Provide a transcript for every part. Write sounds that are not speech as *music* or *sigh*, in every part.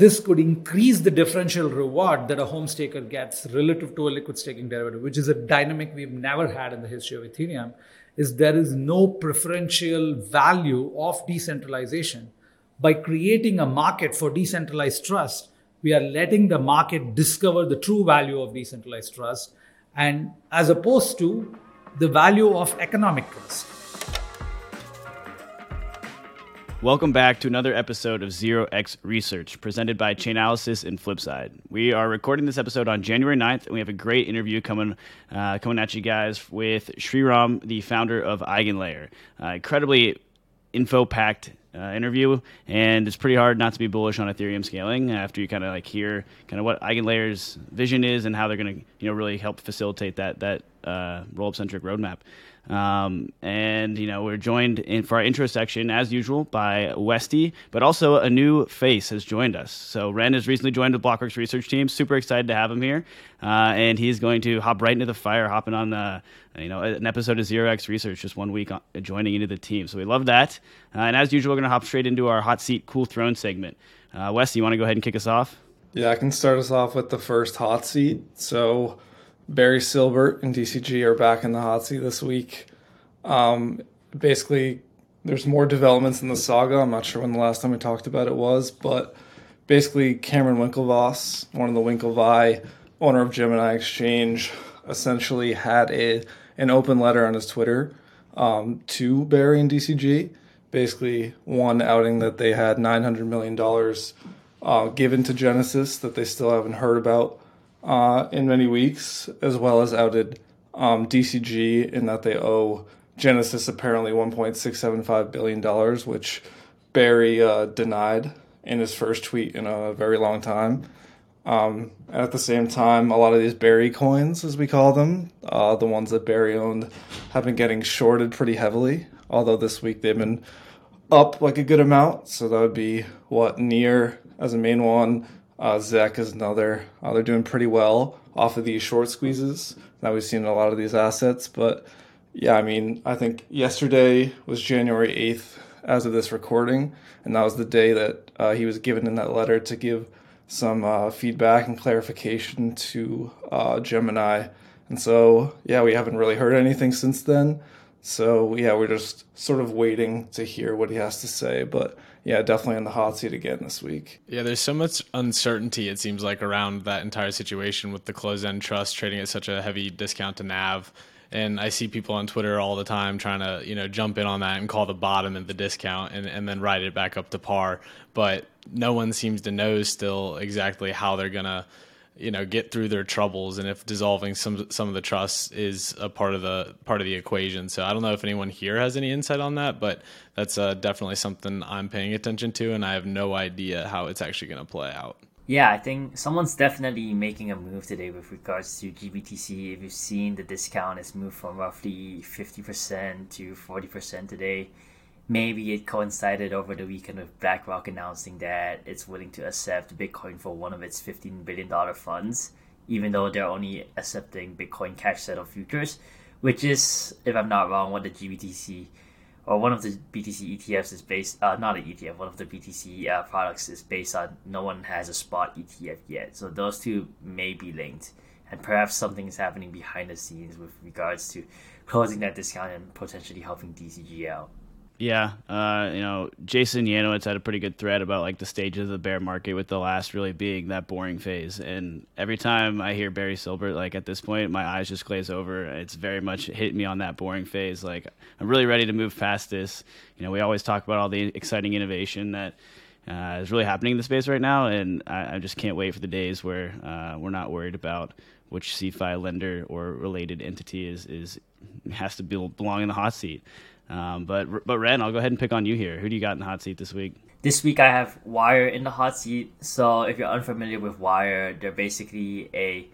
this could increase the differential reward that a home staker gets relative to a liquid staking derivative, which is a dynamic we've never had in the history of Ethereum. Is there is no preferential value of decentralization. By creating a market for decentralized trust, we are letting the market discover the true value of decentralized trust, and as opposed to the value of economic trust. Welcome back to another episode of Zero X Research, presented by Chainalysis and Flipside. We are recording this episode on January 9th, and we have a great interview coming uh, coming at you guys with Sreeram, the founder of Eigenlayer. Uh, incredibly info-packed uh, interview, and it's pretty hard not to be bullish on Ethereum scaling after you kind of like hear kind of what Eigenlayer's vision is and how they're going to you know really help facilitate that that uh, roll-up centric roadmap. Um, and you know we're joined in for our intro section as usual by Westy, but also a new face has joined us. So Ren has recently joined the Blockworks research team. Super excited to have him here, uh, and he's going to hop right into the fire, hopping on the you know an episode of Zero X Research just one week on, joining into the team. So we love that. Uh, and as usual, we're going to hop straight into our hot seat, cool throne segment. Uh, Westy, you want to go ahead and kick us off? Yeah, I can start us off with the first hot seat. So Barry Silbert and DCG are back in the hot seat this week. Um, basically, there's more developments in the saga. I'm not sure when the last time we talked about it was, but basically, Cameron Winklevoss, one of the Winklevi, owner of Gemini Exchange, essentially had a an open letter on his Twitter um, to Barry and DCG. Basically, one outing that they had $900 million uh, given to Genesis that they still haven't heard about uh, in many weeks, as well as outed um, DCG in that they owe Genesis apparently $1.675 billion, which Barry uh, denied in his first tweet in a very long time. Um, at the same time, a lot of these Barry coins, as we call them, uh, the ones that Barry owned, have been getting shorted pretty heavily. Although this week they've been up like a good amount. So that would be what Near as a main one, uh, Zek is another. Uh, they're doing pretty well off of these short squeezes that we've seen a lot of these assets. But yeah, I mean, I think yesterday was January 8th as of this recording, and that was the day that uh, he was given in that letter to give some uh, feedback and clarification to uh, Gemini. And so, yeah, we haven't really heard anything since then. So, yeah, we're just sort of waiting to hear what he has to say. But yeah, definitely in the hot seat again this week. Yeah, there's so much uncertainty, it seems like, around that entire situation with the closed end trust trading at such a heavy discount to NAV. And I see people on Twitter all the time trying to, you know, jump in on that and call the bottom and the discount and, and then ride it back up to par. But no one seems to know still exactly how they're going to you know get through their troubles and if dissolving some some of the trust is a part of the part of the equation. So i don't know if anyone here has any insight on that but that's uh, definitely something i'm paying attention to and i have no idea how it's actually going to play out. Yeah i think someone's definitely making a move today with regards to gbtc if you've seen the discount has moved from roughly 50% to 40% today maybe it coincided over the weekend with BlackRock announcing that it's willing to accept Bitcoin for one of its $15 billion funds, even though they're only accepting Bitcoin cash settled futures, which is, if I'm not wrong, what the GBTC or one of the BTC ETFs is based, uh, not an ETF, one of the BTC uh, products is based on. No one has a spot ETF yet. So those two may be linked. And perhaps something is happening behind the scenes with regards to closing that discount and potentially helping DCG out. Yeah, uh, you know, Jason Yanowitz had a pretty good thread about like the stages of the bear market, with the last really being that boring phase. And every time I hear Barry Silbert, like at this point, my eyes just glaze over. It's very much hit me on that boring phase. Like I'm really ready to move past this. You know, we always talk about all the exciting innovation that uh, is really happening in the space right now, and I, I just can't wait for the days where uh, we're not worried about which CeFi lender or related entity is is has to belong in the hot seat. Um, but but Ren, I'll go ahead and pick on you here. Who do you got in the hot seat this week? This week I have Wyre in the hot seat. So if you're unfamiliar with Wyre, they're basically a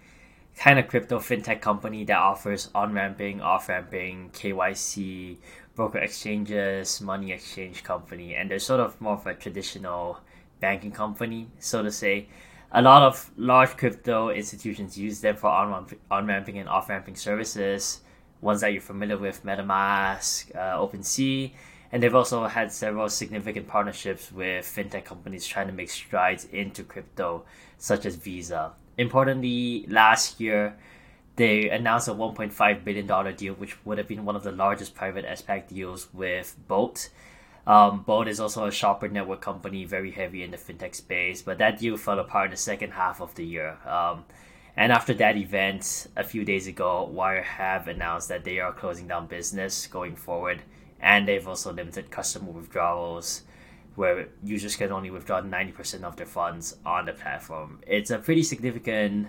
kind of crypto fintech company that offers on ramping, off ramping, KYC, broker exchanges, money exchange company, and they're sort of more of a traditional banking company, so to say. A lot of large crypto institutions use them for on ramping and off ramping services ones that you're familiar with, MetaMask, uh, OpenSea, And they've also had several significant partnerships with fintech companies trying to make strides into crypto, such as Visa. Importantly, last year, they announced a $1.5 billion deal, which would have been one of the largest private SPAC deals with Bolt. Um, Bolt is also a shopper network company, very heavy in the fintech space, but that deal fell apart in the second half of the year. Um, and after that event, a few days ago, Wyre have announced that they are closing down business going forward, and they've also limited customer withdrawals where users can only withdraw 90% of their funds on the platform. It's a pretty significant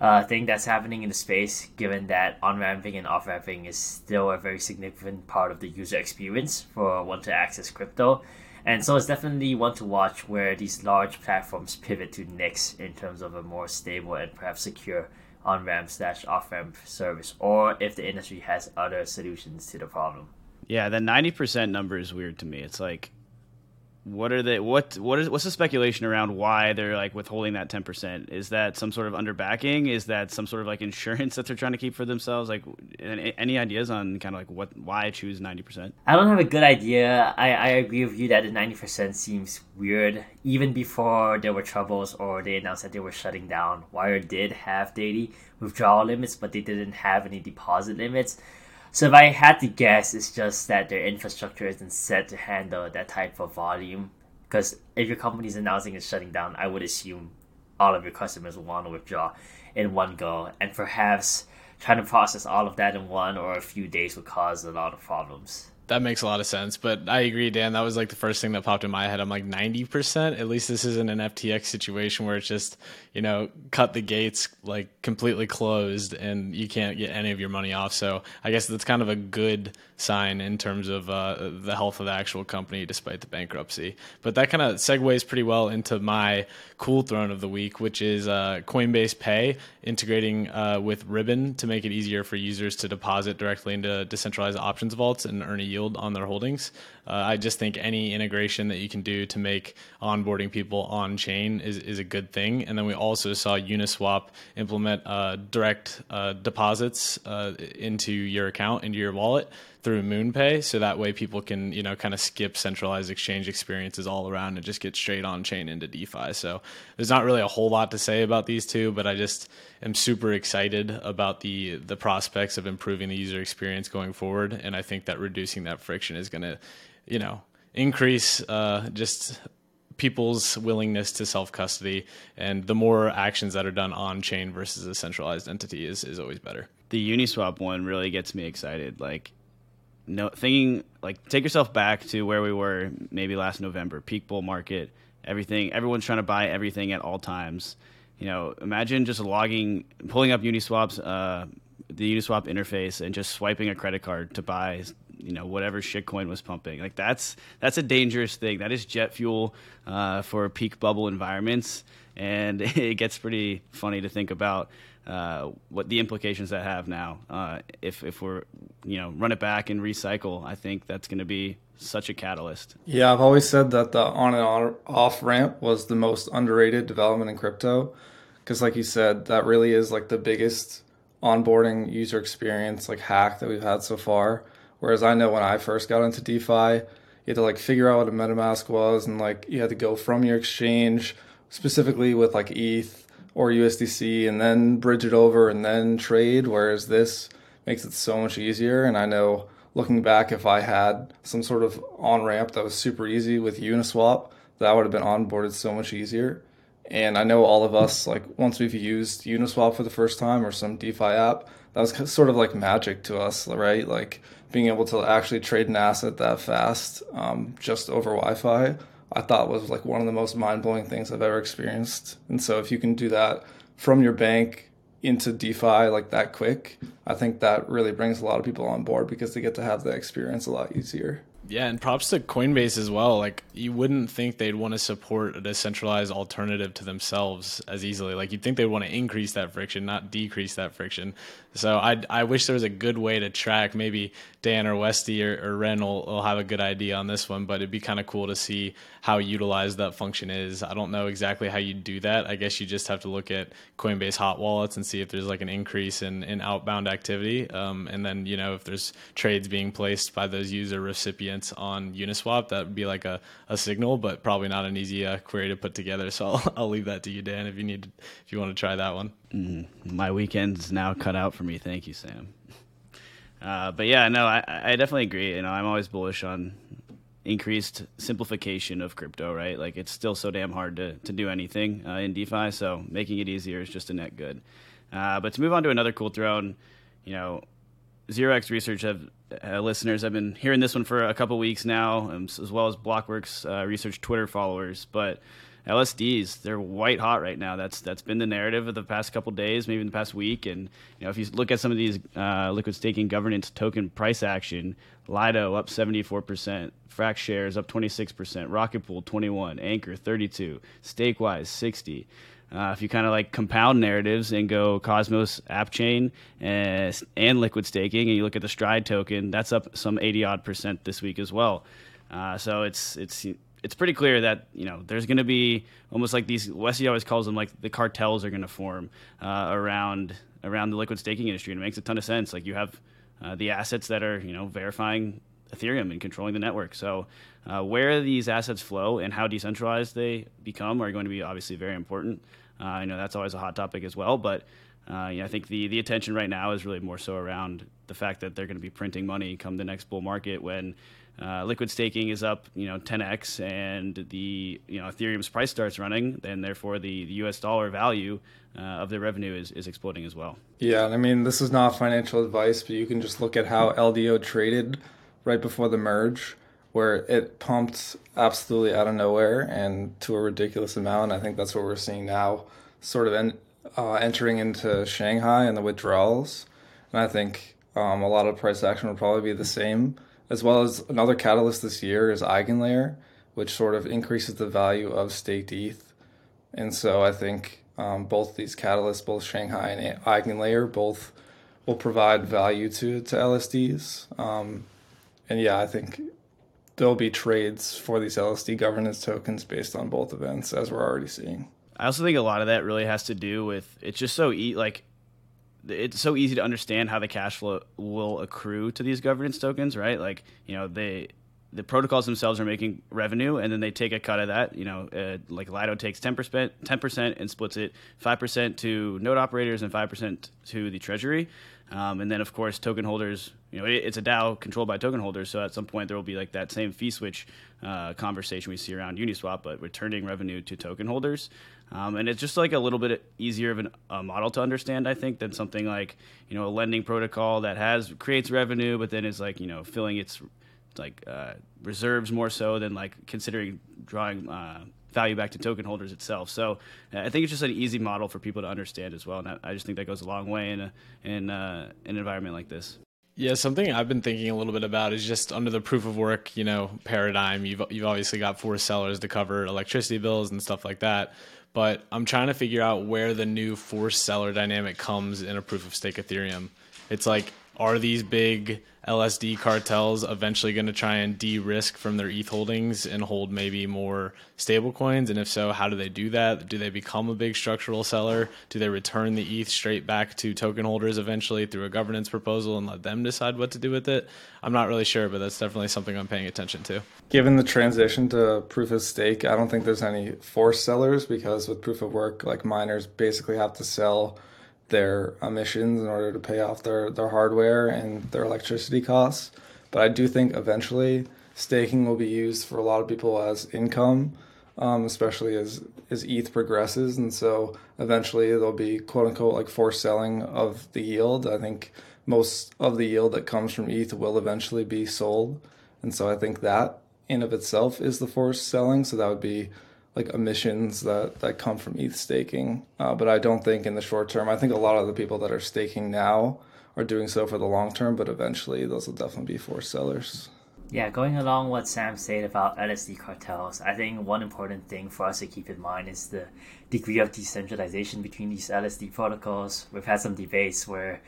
uh, thing that's happening in the space, given that on ramping and off ramping is still a very significant part of the user experience for one to access crypto. And so it's definitely one to watch where these large platforms pivot to Nix in terms of a more stable and perhaps secure on ramp slash off ramp service, or if the industry has other solutions to the problem. Yeah, the 90% number is weird to me. It's like what are they what what is what's the speculation around why they're like withholding that 10% is that some sort of underbacking? Is that some sort of like insurance *laughs* that they're trying to keep for themselves? Like any ideas on kind of like what why choose 90% i don't have a good idea. I i agree with you that the 90% seems weird. Even before there were troubles or they announced that they were shutting down Wyre did have daily withdrawal limits but they didn't have any deposit limits so if I had to guess, it's just that their infrastructure isn't set to handle that type of volume. Because if your company is announcing it's shutting down, I would assume all of your customers will want to withdraw in one go, and perhaps trying to process all of that in one or a few days would cause a lot of problems. That makes a lot of sense. But I agree, Dan. That was like the first thing that popped in my head. I'm like 90%. At least this isn't an FTX situation where it's just, you know, cut the gates like completely closed and you can't get any of your money off. So I guess that's kind of a good sign in terms of uh, the health of the actual company despite the bankruptcy. But that kind of segues pretty well into my cool throne of the week, which is uh, Coinbase Pay integrating uh, with Ribbon to make it easier for users to deposit directly into decentralized options vaults and earn a yield on their holdings. Uh, I just think any integration that you can do to make onboarding people on chain is, is a good thing. And then we also saw Uniswap implement uh, direct uh, deposits uh, into your account, into your wallet through MoonPay, so that way people can you know kind of skip centralized exchange experiences all around and just get straight on chain into DeFi. So there's not really a whole lot to say about these two, but I just am super excited about the the prospects of improving the user experience going forward, and I think that reducing that friction is going to you know increase uh, just people's willingness to self custody and the more actions that are done on chain versus a centralized entity is, is always better. The Uniswap one really gets me excited. Like no thinking like take yourself back to where we were maybe last November, peak bull market, everything everyone's trying to buy everything at all times. You know, imagine just logging pulling up Uniswap's uh, the Uniswap interface and just swiping a credit card to buy you know whatever shitcoin was pumping. Like that's that's a dangerous thing. That is jet fuel uh, for peak bubble environments, and *laughs* it gets pretty funny to think about uh, what the implications that have now. Uh, if if we're you know run it back and recycle, I think that's going to be such a catalyst. Yeah, I've always said that the on and off ramp was the most underrated development in crypto because, like you said, that really is like the biggest onboarding user experience like hack that we've had so far. Whereas I know when I first got into DeFi, you had to like figure out what a MetaMask was and like you had to go from your exchange specifically with like ETH or USDC and then bridge it over and then trade. Whereas this makes it so much easier. And I know looking back, if I had some sort of on ramp that was super easy with Uniswap, that would have been onboarded so much easier. And I know all of us, like once we've used Uniswap for the first time or some DeFi app, that was sort of like magic to us, right? Like being able to actually trade an asset that fast um, just over Wi-Fi I thought was like one of the most mind blowing things I've ever experienced. And so if you can do that from your bank into DeFi like that quick, I think that really brings a lot of people on board because they get to have the experience a lot easier. Yeah, and props to Coinbase as well. Like you wouldn't think they'd want to support a decentralized alternative to themselves as easily. Like you'd think they'd want to increase that friction, not decrease that friction. So I I wish there was a good way to track. Maybe Dan or Westy or, or Ren will, will have a good idea on this one, but it'd be kind of cool to see how utilized that function is. I don't know exactly how you do that. I guess you just have to look at Coinbase hot wallets and see if there's like an increase in, in outbound activity. Um, and then, you know, if there's trades being placed by those user recipients on Uniswap. That would be like a, a signal, but probably not an easy uh, query to put together. *laughs* So I'll, I'll leave that to you, Dan, if you need if you want to try that one. Mm, my weekend's now cut out for me. Thank you, Sam. Uh, but yeah, no, I, I definitely agree. You know, I'm always bullish on increased simplification of crypto, right? Like it's still so damn hard to, to do anything uh, in DeFi, so making it easier is just a net good. Uh, but to move on to another cool throne, you know, Zero X Research have uh, listeners. I've been hearing this one for a couple weeks now, um, as well as Blockworks uh, Research Twitter followers. But LSDs, they're white hot right now. That's that's been the narrative of the past couple days, maybe in the past week. And you know, if you look at some of these uh, liquid staking governance token price action, Lido up 74%, Frax shares up 26%, Rocket Pool 21, Ankr 32, Stakewise 60. Uh, if you kind of like compound narratives and go Cosmos app chain and, and liquid staking, and you look at the Stride token, that's up some 80 odd percent this week as well. Uh, so it's it's it's pretty clear that you know there's going to be almost like these Wesley always calls them like the cartels are going to form uh, around around the liquid staking industry, and it makes a ton of sense. Like you have uh, the assets that are you know verifying Ethereum and controlling the network. So, uh, where these assets flow and how decentralized they become are going to be obviously very important. Uh, I know that's always a hot topic as well, but uh, you know, I think the the attention right now is really more so around the fact that they're going to be printing money come the next bull market when. Uh, liquid staking is up, you know, 10x, and the you know Ethereum's price starts running, and therefore the, the U.S. dollar value uh, of their revenue is, is exploding as well. Yeah, I mean, this is not financial advice, but you can just look at how LDO traded right before the merge, where it pumped absolutely out of nowhere and to a ridiculous amount. I think that's what we're seeing now, sort of en- uh, entering into Shanghai and the withdrawals. And I think um, a lot of price action will probably be the same, as well as another catalyst this year is Eigenlayer, which sort of increases the value of staked ETH. And so I think um, both these catalysts, both Shanghai and Eigenlayer, both will provide value to to LSDs. Um, and yeah, I think there'll be trades for these LSD governance tokens based on both events, as we're already seeing. I also think a lot of that really has to do with it's just so e- like it's so easy to understand how the cash flow will accrue to these governance tokens, right? Like you know they the protocols themselves are making revenue, and then they take a cut of that. You know, uh, like Lido takes ten percent, ten percent, and splits it five percent to node operators and five percent to the treasury. Um, and then, of course, token holders, you know, it, it's a DAO controlled by token holders. So at some point, there will be like that same fee switch uh, conversation we see around Uniswap, but returning revenue to token holders. Um, and it's just like a little bit easier of an, a model to understand, I think, than something like, you know, a lending protocol that has creates revenue, but then is like, you know, filling its like uh, reserves more so than like considering drawing uh, value back to token holders itself. So uh, I think it's just an easy model for people to understand as well, and I, I just think that goes a long way in a, in uh, an environment like this. Yeah, something I've been thinking a little bit about is just under the proof of work, you know, paradigm. You've you've obviously got four sellers to cover electricity bills and stuff like that. But I'm trying to figure out where the new forced seller dynamic comes in a proof of stake Ethereum. It's like, are these big LSD cartels eventually going to try and de-risk from their ETH holdings and hold maybe more stable coins? And if so, how do they do that? Do they become a big structural seller? Do they return the ETH straight back to token holders eventually through a governance proposal and let them decide what to do with it? I'm not really sure, but that's definitely something I'm paying attention to. Given the transition to proof of stake, I don't think there's any forced sellers because with proof of work, like miners basically have to sell their emissions in order to pay off their, their hardware and their electricity costs. But I do think eventually staking will be used for a lot of people as income, um, especially as, as ETH progresses. And so eventually there'll be quote unquote like forced selling of the yield. I think most of the yield that comes from ETH will eventually be sold. And so I think that in of itself is the forced selling. So that would be like emissions that, that come from ETH staking. Uh, but I don't think in the short term, I think a lot of the people that are staking now are doing so for the long term, but eventually those will definitely be forced sellers. Yeah, going along what Sam said about LSD cartels, I think one important thing for us to keep in mind is the degree of decentralization between these LSD protocols. We've had some debates where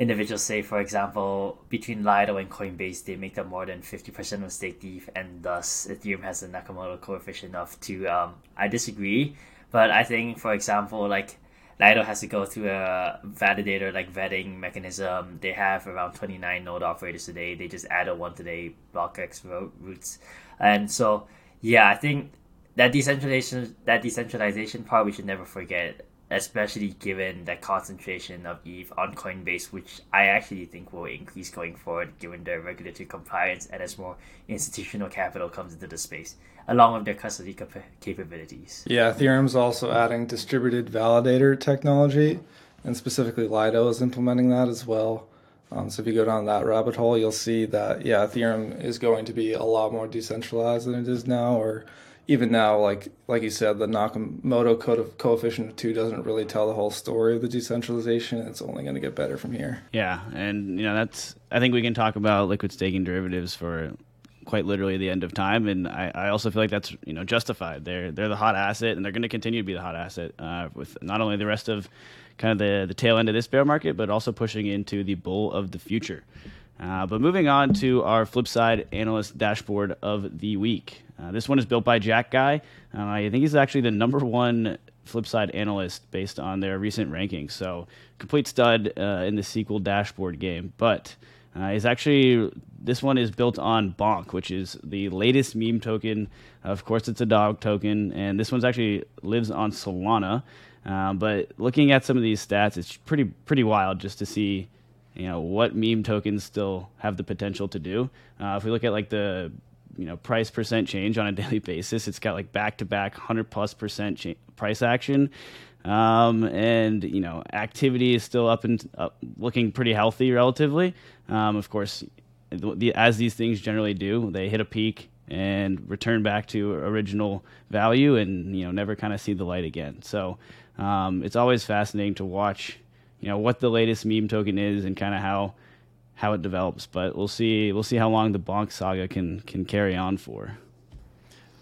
individuals say, for example, between Lido and Coinbase, they make up more than 50% of stake ETH, and thus Ethereum has a Nakamoto coefficient of 2. Um, I disagree, but I think, for example, like Lido has to go through a validator like vetting mechanism. They have around 29 node operators today. They just added one today, BlockX roots. And so, yeah, I think that decentralization, that decentralization part, we should never forget, especially given the concentration of ETH on Coinbase, which I actually think will increase going forward given their regulatory compliance and as more institutional capital comes into the space along with their custody cap- capabilities. Yeah, Ethereum's also adding distributed validator technology, and specifically Lido is implementing that as well. Um, so if you go down that rabbit hole, you'll see that yeah, Ethereum is going to be a lot more decentralized than it is now, or even now, like like you said, the Nakamoto co- coefficient of two doesn't really tell the whole story of the decentralization. It's only going to get better from here. Yeah, and you know that's I think we can talk about liquid staking derivatives for quite literally the end of time. And I, I also feel like that's you know justified. They're they're the hot asset, and they're going to continue to be the hot asset uh, with not only the rest of kind of the the tail end of this bear market, but also pushing into the bull of the future. Uh, but moving on to our Flipside analyst dashboard of the week. Uh, this one is built by Jack Guy. Uh, I think he's actually the number one Flipside analyst based on their recent rankings. So complete stud uh, in the SQL dashboard game. But uh, is actually this one is built on Bonk, which is the latest meme token. Of course, it's a dog token, and this one's actually lives on Solana. Uh, but looking at some of these stats, it's pretty pretty wild just to see, you know, what meme tokens still have the potential to do. Uh, if we look at like the you know price percent change on a *laughs* daily basis, it's got like back to back hundred plus percent cha- price action. Um, and you know, activity is still up and up, looking pretty healthy relatively. Um, of course, the, as these things generally do, they hit a peak and return back to original value, and you know, never kind of see the light again. So um, it's always fascinating to watch, you know, what the latest meme token is and kind of how how it develops. But we'll see we'll see how long the Bonk saga can can carry on for.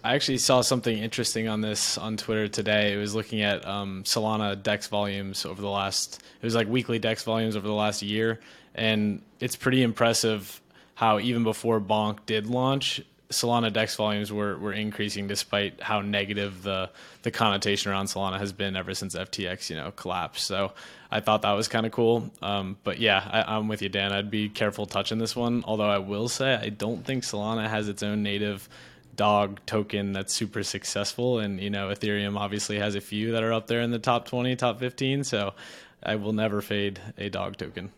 I actually saw something interesting on this on Twitter today. It was looking at um, Solana DEX volumes over the last. It was like weekly DEX volumes over the last year, and it's pretty impressive how even before Bonk did launch, Solana DEX volumes were, were increasing despite how negative the the connotation around Solana has been ever since FTX you know collapsed. So I thought that was kind of cool. Um, but yeah, I, I'm with you, Dan. I'd be careful touching this one. Although I will say I don't think Solana has its own native dog token that's super successful. And, you know, Ethereum obviously has a few that are up there in the top 20, top 15. So I will never fade a dog token.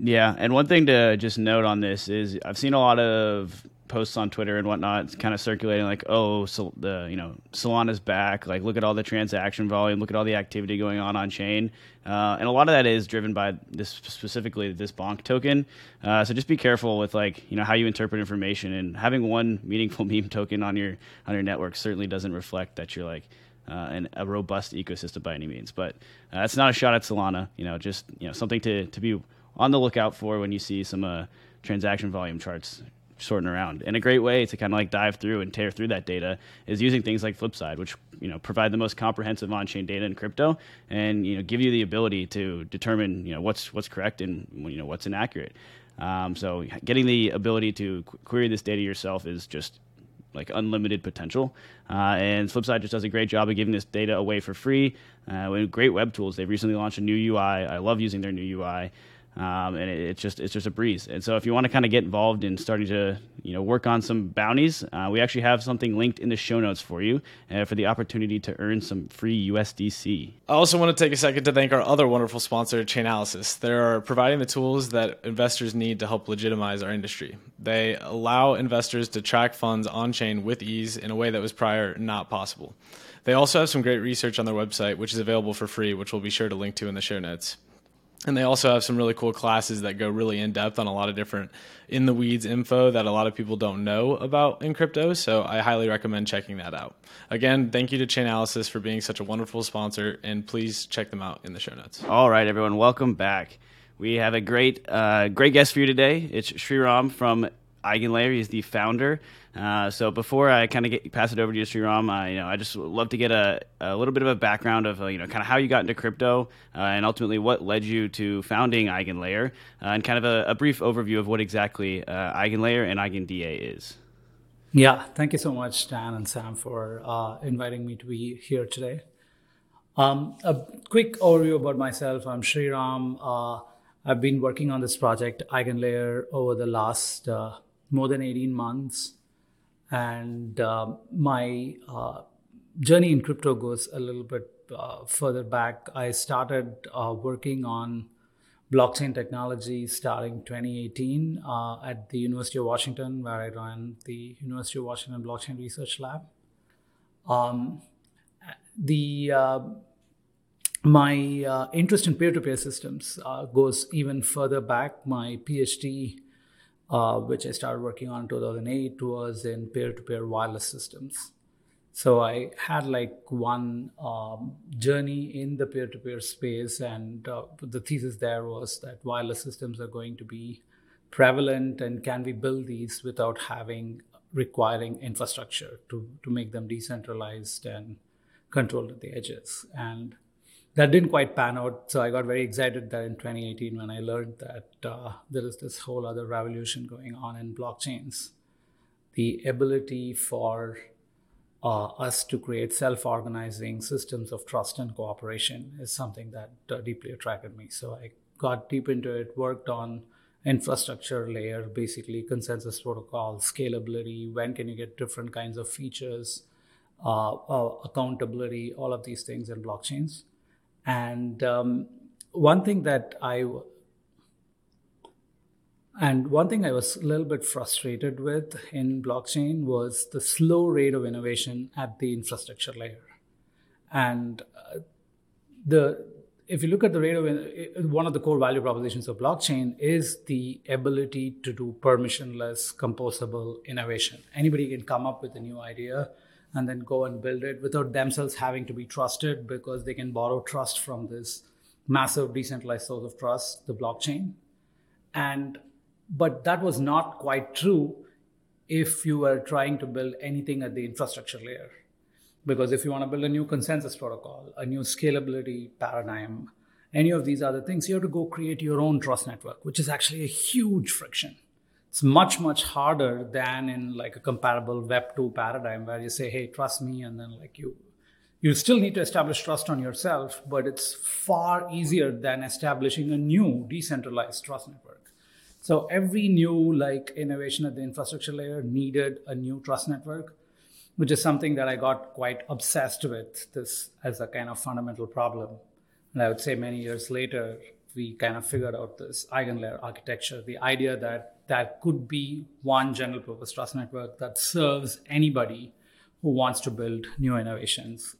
Yeah. And one thing to just note on this is I've seen a lot of posts on Twitter and whatnot, kind of circulating like, oh, so the you know Solana's back. Like, look at all the transaction volume, look at all the activity going on on chain, uh, and a lot of that is driven by this specifically this Bonk token. Uh, so just be careful with like you know how you interpret information, and having one *laughs* meaningful meme token on your on your network certainly doesn't reflect that you're like. Uh, and a robust ecosystem by any means, but uh, it's not a shot at Solana. You know, just you know something to, to be on the lookout for when you see some uh, transaction volume charts sorting around. And a great way to kind of like dive through and tear through that data is using things like Flipside, which you know provide the most comprehensive on-chain data in crypto, and you know give you the ability to determine you know what's what's correct and you know what's inaccurate. Um, so getting the ability to qu- query this data yourself is just like unlimited potential. Uh, and Flipside just does a great job of giving this data away for free. Uh, with great web tools. They've recently launched a new UI. I love using their new UI um, and it, it's just it's just a breeze. And so if you want to kind of get involved in starting to you know work on some bounties, uh, we actually have something linked in the show notes for you uh, for the opportunity to earn some free USDC. I also want to take a second to thank our other wonderful sponsor, Chainalysis. They're providing the tools that investors need to help legitimize our industry. They allow investors to track funds on chain with ease in a way that was prior not possible. They also have some great research on their website, which is available for free, which we'll be sure to link to in the show notes. And they also have some really cool classes that go really in depth on a lot of different in the weeds info that a lot of people don't know about in crypto. So I highly recommend checking that out. Again, thank you to Chainalysis for being such a wonderful sponsor, and please check them out in the show notes. All right, everyone, welcome back. We have a great, uh, great guest for you today. It's Sreeram from Eigenlayer. He's the founder. Uh, so before I kind of pass it over to you, Sreeram, I, you know, I just love to get a, a little bit of a background of, uh, you know, kind of how you got into crypto uh, and ultimately what led you to founding Eigenlayer uh, and kind of a, a, brief overview of what exactly uh, Eigenlayer and EigenDA is. Yeah, thank you so much, Dan and Sam, for inviting me to be here today. Um, a quick overview about myself. I'm Sreeram. Uh, I've been working on this project, EigenLayer, over the last uh, more than 18 months. And uh, my uh, journey in crypto goes a little bit uh, further back. I started uh, working on blockchain technology starting 2018 at the University of Washington, where I ran the University of Washington Blockchain Research Lab. Um, the my uh, interest in peer-to-peer systems uh, goes even further back. My PhD, uh, which I started working on in 2008, was in peer-to-peer wireless systems. So I had like one um, journey in the peer-to-peer space, and uh, the thesis there was that wireless systems are going to be prevalent, and can we build these without having requiring infrastructure to to make them decentralized and controlled at the edges and that didn't quite pan out. So I got very excited that in 2018 when I learned that uh, there is this whole other revolution going on in blockchains, the ability for uh, us to create self-organizing systems of trust and cooperation is something that uh, deeply attracted me. So I got deep into it, worked on infrastructure layer, basically consensus protocol, scalability, when can you get different kinds of features, uh, uh, accountability, all of these things in blockchains. And um, one thing that I and one thing I was a little bit frustrated with in blockchain was the slow rate of innovation at the infrastructure layer. And uh, the if you look at the rate of one of the core value propositions of blockchain is the ability to do permissionless composable innovation. Anybody can come up with a new idea and then go and build it without themselves having to be trusted because they can borrow trust from this massive decentralized source of trust, the blockchain. And but that was not quite true if you were trying to build anything at the infrastructure layer. Because if you want to build a new consensus protocol, a new scalability paradigm, any of these other things, you have to go create your own trust network, which is actually a huge friction it's much much harder than in like a comparable web 2 paradigm where you say hey trust me and then like you you still need to establish trust on yourself but it's far easier than establishing a new decentralized trust network. So every new like innovation at the infrastructure layer needed a new trust network which is something that i got quite obsessed with this as a kind of fundamental problem. And i would say many years later we kind of figured out this eigenlayer architecture the idea that that could be one general purpose trust network that serves anybody who wants to build new innovations,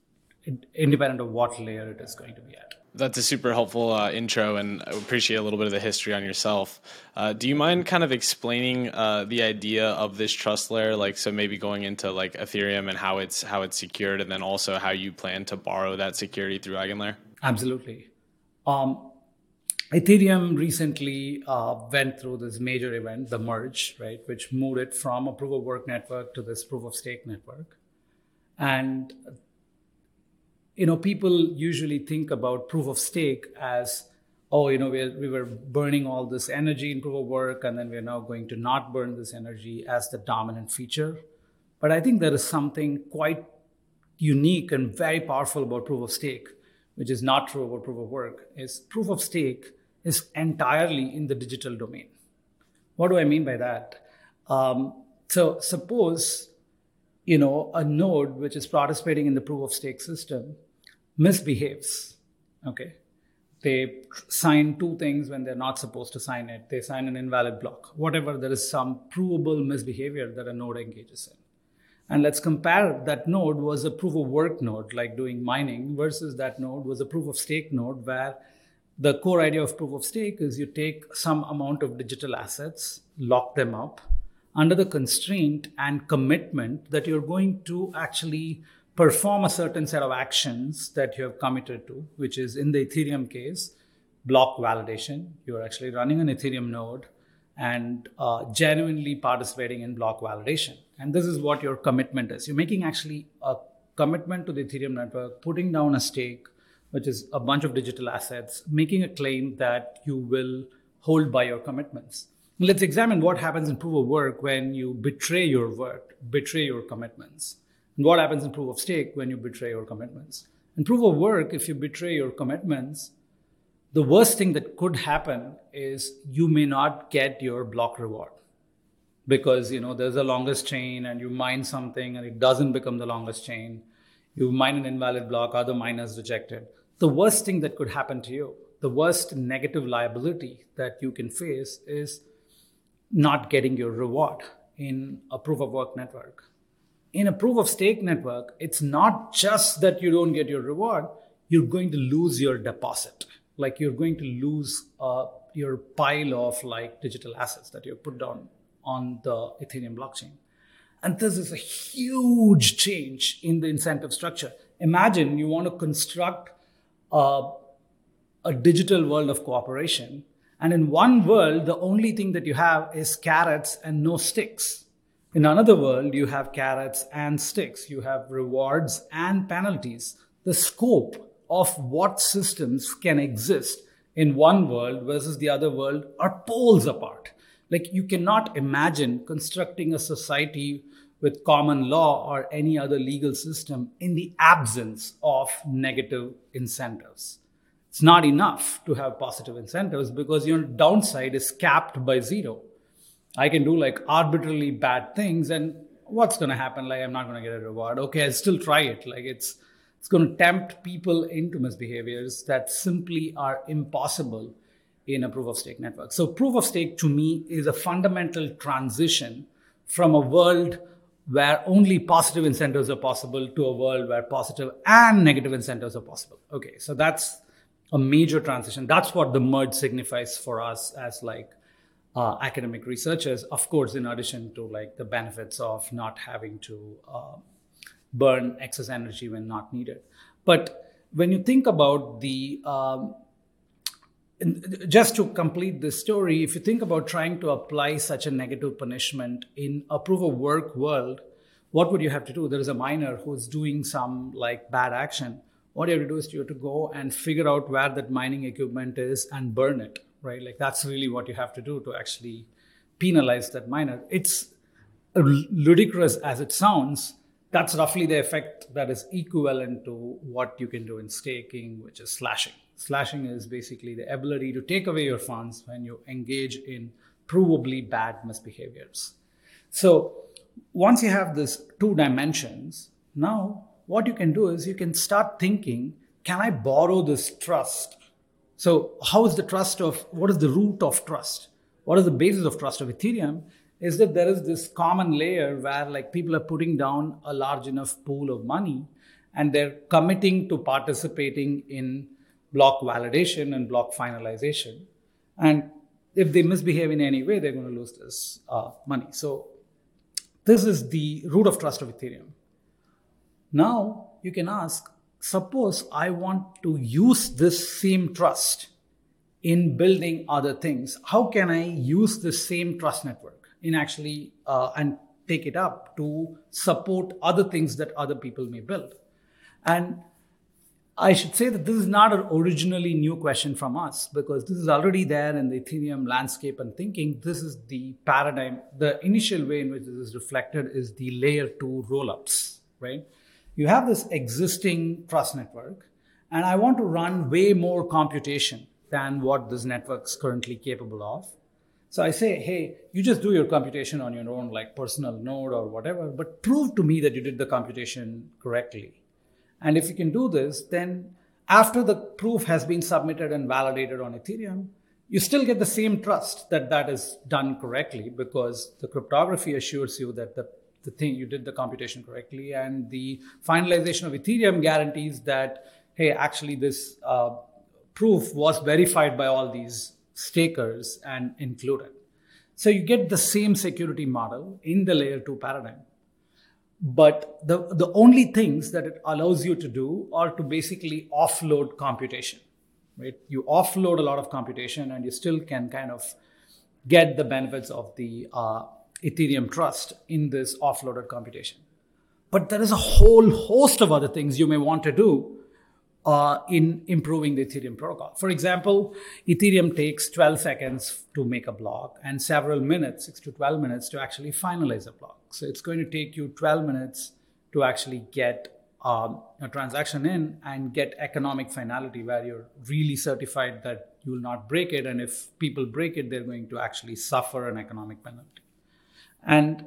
independent of what layer it is going to be at. That's a super helpful uh, intro, and I appreciate a little bit of the history on yourself. Uh, do you mind kind of explaining uh, the idea of this trust layer, like so maybe going into like Ethereum and how it's how it's secured, and then also how you plan to borrow that security through EigenLayer? Absolutely. Um, Ethereum recently uh, went through this major event, the merge, right, which moved it from a proof of work network to this proof of stake network. And you know, people usually think about proof of stake as, oh, you know, we, we were burning all this energy in proof of work, and then we're now going to not burn this energy as the dominant feature. But I think there is something quite unique and very powerful about proof of stake, which is not true about proof of work. Is proof of stake is entirely in the digital domain. What do I mean by that? Um, so suppose you know a node which is participating in the proof of stake system misbehaves. Okay, they sign two things when they're not supposed to sign it. They sign an invalid block. Whatever there is some provable misbehavior that a node engages in. And let's compare that node was a proof of work node, like doing mining, versus that node was a proof of stake node where the core idea of proof of stake is you take some amount of digital assets, lock them up under the constraint and commitment that you're going to actually perform a certain set of actions that you have committed to, which is in the Ethereum case, block validation. You're actually running an Ethereum node and uh, genuinely participating in block validation. And this is what your commitment is. You're making actually a commitment to the Ethereum network, putting down a stake which is a bunch of digital assets, making a claim that you will hold by your commitments. Let's examine what happens in proof of work when you betray your word, betray your commitments. And what happens in proof of stake when you betray your commitments. In proof of work, if you betray your commitments, the worst thing that could happen is you may not get your block reward because you know there's a longest chain and you mine something and it doesn't become the longest chain you mine an invalid block other miners rejected the worst thing that could happen to you the worst negative liability that you can face is not getting your reward in a proof of work network in a proof of stake network it's not just that you don't get your reward you're going to lose your deposit like you're going to lose uh, your pile of like digital assets that you put down on the Ethereum blockchain. And this is a huge change in the incentive structure. Imagine you want to construct a, a digital world of cooperation, and in one world, the only thing that you have is carrots and no sticks. In another world, you have carrots and sticks. You have rewards and penalties. The scope of what systems can exist in one world versus the other world are poles apart. Like you cannot imagine constructing a society with common law or any other legal system in the absence of negative incentives. It's not enough to have positive incentives because your downside is capped by zero. I can do like arbitrarily bad things and what's going to happen? Like I'm not going to get a reward. Okay, I'll still try it. Like it's it's going to tempt people into misbehaviors that simply are impossible in a proof of stake network. So, proof of stake to me is a fundamental transition from a world where only positive incentives are possible to a world where positive and negative incentives are possible. Okay, so that's a major transition. That's what the merge signifies for us as like uh, academic researchers. Of course, in addition to like the benefits of not having to uh, burn excess energy when not needed. But when you think about the um, Uh, just to complete this story, if you think about trying to apply such a negative punishment in a proof of work world, what would you have to do? There is a miner who's doing some like bad action. What you have to do is you have to go and figure out where that mining equipment is and burn it, right? Like that's really what you have to do to actually penalize that miner. It's ludicrous as it sounds. That's roughly the effect that is equivalent to what you can do in staking, which is slashing. Slashing is basically the ability to take away your funds when you engage in provably bad misbehaviors. So once you have this two dimensions, now what you can do is you can start thinking, can I borrow this trust? So how is the trust of, what is the root of trust? What is the basis of trust of Ethereum? Is that there is this common layer where like people are putting down a large enough pool of money and they're committing to participating in block validation and block finalization. And if they misbehave in any way, they're going to lose this uh, money. So this is the root of trust of Ethereum. Now you can ask, suppose I want to use this same trust in building other things. How can I use the same trust network in actually uh, and take it up to support other things that other people may build? And I should say that this is not an originally new question from us because this is already there in the Ethereum landscape and thinking. This is the paradigm. The initial way in which this is reflected is the layer two rollups, right? You have this existing trust network, and I want to run way more computation than what this network is currently capable of. So I say, hey, you just do your computation on your own, like personal node or whatever, but prove to me that you did the computation correctly. And if you can do this, then after the proof has been submitted and validated on Ethereum, you still get the same trust that that is done correctly because the cryptography assures you that the, the thing you did the computation correctly, and the finalization of Ethereum guarantees that hey, actually this uh, proof was verified by all these stakers and included. So you get the same security model in the layer two paradigm. But the, the only things that it allows you to do are to basically offload computation right? You offload a lot of computation and you still can kind of get the benefits of the uh, ethereum trust in this offloaded computation. But there is a whole host of other things you may want to do uh, in improving the Ethereum protocol. For example, Ethereum takes 12 seconds to make a block and several minutes, 6 to 12 minutes, to actually finalize a block. So it's going to take you 12 minutes to actually get um, a transaction in and get economic finality where you're really certified that you will not break it. And if people break it, they're going to actually suffer an economic penalty. And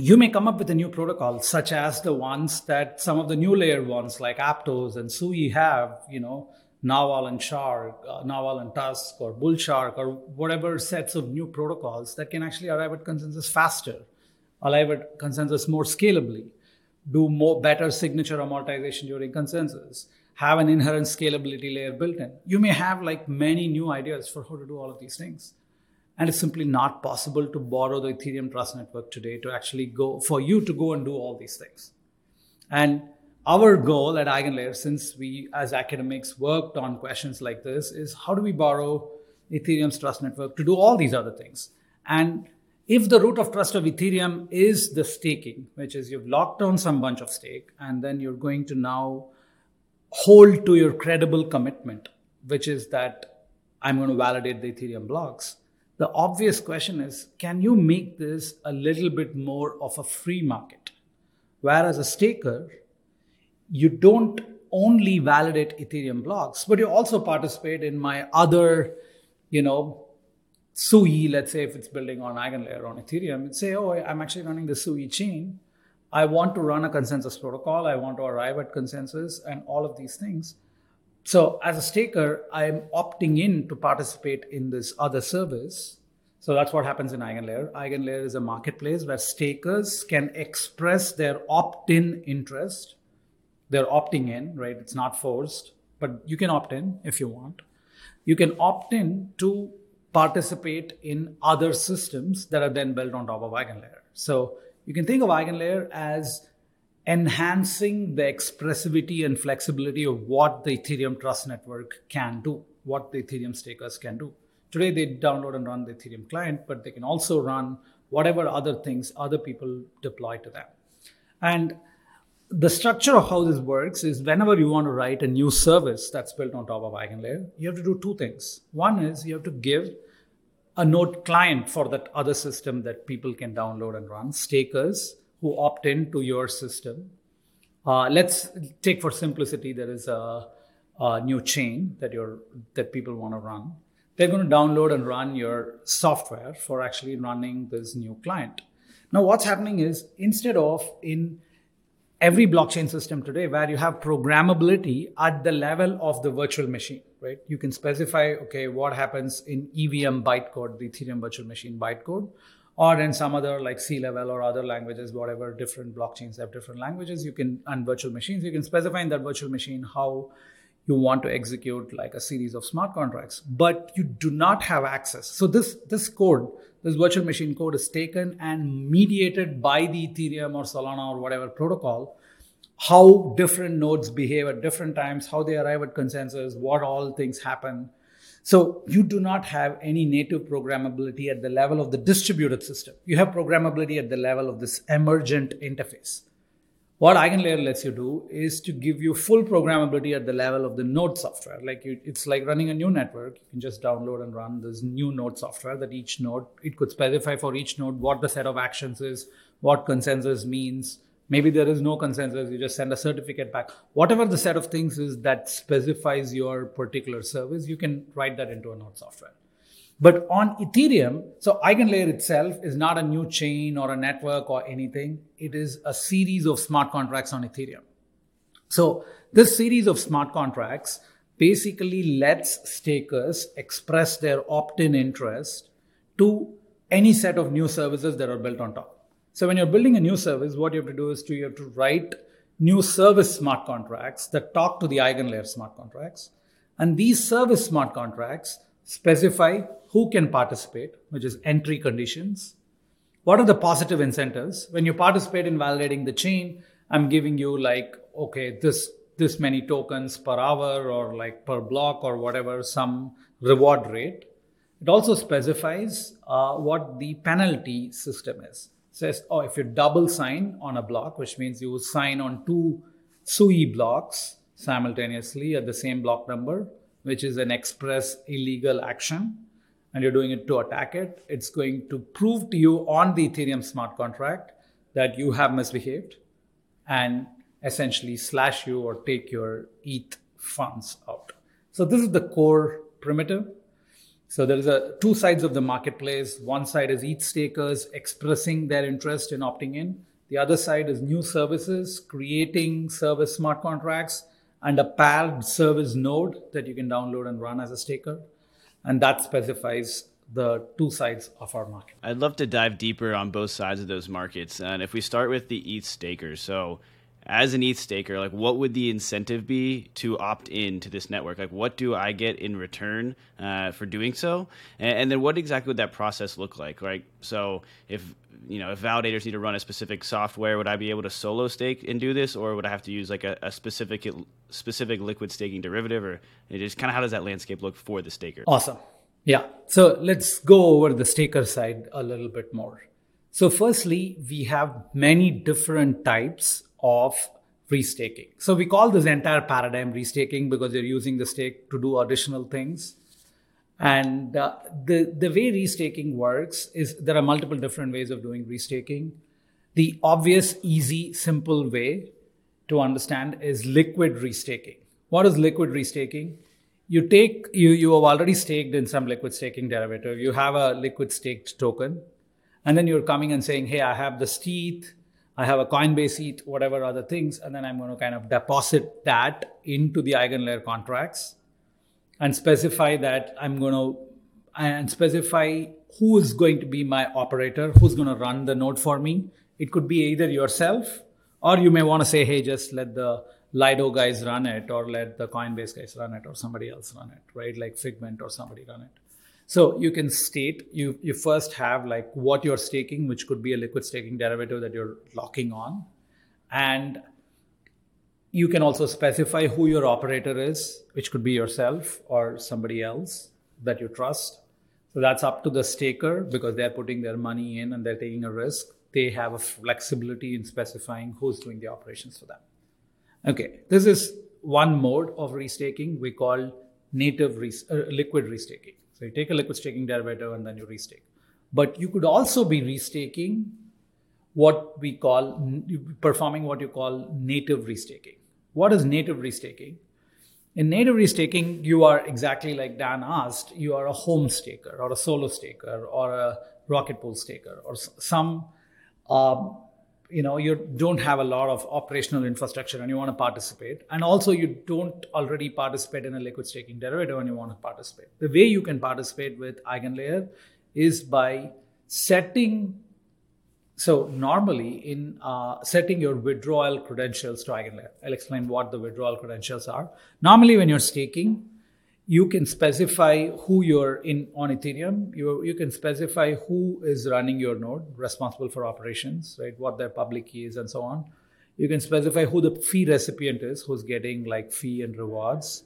you may come up with a new protocol, such as the ones that some of the new layer ones like Aptos and Sui have, you know, Narwhal and Shark, uh, and Tusk, or Bull Shark, or whatever sets of new protocols that can actually arrive at consensus faster, arrive at consensus more scalably, do more better signature amortization during consensus, have an inherent scalability layer built in. You may have like many new ideas for how to do all of these things. And it's simply not possible to borrow the Ethereum Trust Network today to actually go for you to go and do all these things. And our goal at EigenLayer, since we as academics worked on questions like this, is how do we borrow Ethereum's trust network to do all these other things? And if the root of trust of Ethereum is the staking, which is you've locked down some bunch of stake and then you're going to now hold to your credible commitment, which is that I'm going to validate the Ethereum blocks. The obvious question is can you make this a little bit more of a free market? Whereas a staker, you don't only validate Ethereum blocks, but you also participate in my other, you know, SUI, let's say if it's building on EigenLayer on Ethereum, and say, oh, I'm actually running the SUI chain. I want to run a consensus protocol. I want to arrive at consensus and all of these things. So as a staker, I'm opting in to participate in this other service. So that's what happens in EigenLayer. EigenLayer is a marketplace where stakers can express their opt-in interest they're opting in, right? It's not forced, but you can opt in if you want. You can opt in to participate in other systems that are then built on top of EigenLayer. So you can think of EigenLayer as enhancing the expressivity and flexibility of what the Ethereum Trust Network can do, what the Ethereum stakers can do. Today, they download and run the Ethereum client, but they can also run whatever other things other people deploy to them. And the structure of how this works is whenever you want to write a new service that's built on top of EigenLayer, you have to do two things. One is you have to give a node client for that other system that people can download and run, stakers who opt in to your system. Uh, let's take for simplicity, there is a, a new chain that you're that people want to run. They're going to download and run your software for actually running this new client. Now, what's happening is instead of in every blockchain system today where you have programmability at the level of the virtual machine, right? You can specify, okay, what happens in EVM bytecode, the Ethereum virtual machine bytecode, or in some other like C level or other languages, whatever different blockchains have different languages, you can, and virtual machines, you can specify in that virtual machine how you want to execute like a series of smart contracts, but you do not have access. So this, this code, this virtual machine code is taken and mediated by the Ethereum or Solana or whatever protocol, how different nodes behave at different times, how they arrive at consensus, what all things happen. So you do not have any native programmability at the level of the distributed system. You have programmability at the level of this emergent interface. What EigenLayer lets you do is to give you full programmability at the level of the node software. Like you, it's like running a new network. You can just download and run this new node software that each node, it could specify for each node what the set of actions is, what consensus means. Maybe there is no consensus, you just send a certificate back. Whatever the set of things is that specifies your particular service, you can write that into a node software. But on Ethereum, so EigenLayer itself is not a new chain or a network or anything. It is a series of smart contracts on Ethereum. So this series of smart contracts basically lets stakers express their opt-in interest to any set of new services that are built on top. So when you're building a new service, what you have to do is to you have to write new service smart contracts that talk to the EigenLayer smart contracts. And these service smart contracts specify who can participate, which is entry conditions. What are the positive incentives? When you participate in validating the chain, I'm giving you like, okay, this this many tokens per hour or like per block or whatever, some reward rate. It also specifies uh, what the penalty system is. Says, oh, if you double sign on a block, which means you sign on two SUI blocks simultaneously at the same block number, which is an express illegal action, and you're doing it to attack it, it's going to prove to you on the Ethereum smart contract that you have misbehaved. And essentially slash you or take your ETH funds out. So this is the core primitive. So there is a two sides of the marketplace. One side is ETH stakers expressing their interest in opting in. The other side is new services, creating service smart contracts and a paired service node that you can download and run as a staker. And that specifies the two sides of our market. I'd love to dive deeper on both sides of those markets. And if we start with the ETH stakers, so as an ETH staker, like what would the incentive be to opt in to this network? Like, what do I get in return uh, for doing so? And, and, then what exactly would that process look like? Like, so if you know if validators need to run a specific software, would I be able to solo stake and do this, or would I have to use like a, a specific specific liquid staking derivative, or just kind of how does that landscape look for the staker? Awesome. Yeah. So let's go over the staker side a little bit more. So, firstly, we have many different types of restaking. So, we call this entire paradigm restaking because you're using the stake to do additional things. And uh, the, the way restaking works is there are multiple different ways of doing restaking. The obvious, easy, simple way to understand is liquid restaking. What is liquid restaking? you take you you have already staked in some liquid staking derivative you have a liquid staked token and then you're coming and saying hey i have the ETH i have a coinbase ETH whatever other things and then i'm going to kind of deposit that into the eigenlayer contracts and specify that i'm going to and specify who is going to be my operator who's going to run the node for me it could be either yourself or you may want to say hey just let the Lido guys run it or let the Coinbase guys run it or somebody else run it, right? Like Figment or somebody run it. So you can state you you first have like what you're staking, which could be a liquid staking derivative that you're locking on, and you can also specify who your operator is, which could be yourself or somebody else that you trust. So that's up to the staker because they're putting their money in and they're taking a risk. They have a flexibility in specifying who's doing the operations for them. Okay, this is one mode of restaking we call native uh, liquid restaking. So you take a liquid staking derivative and then you restake. But you could also be restaking what we call performing what you call native restaking. What is native restaking? In native restaking, you are exactly like Dan asked, you are a home staker or a solo staker or a rocket pool staker or some um, you know you don't have a lot of operational infrastructure and you want to participate. And also you don't already participate in a liquid staking derivative and you want to participate. The way you can participate with eigenlayer is by setting so normally in uh, setting your withdrawal credentials to eigenlayer. I'll explain what the withdrawal credentials are. Normally when you're staking you can specify who you're in on Ethereum. You, you can specify who is running your node, responsible for operations, right? What their public key is, and so on. You can specify who the fee recipient is, who's getting like fee and rewards,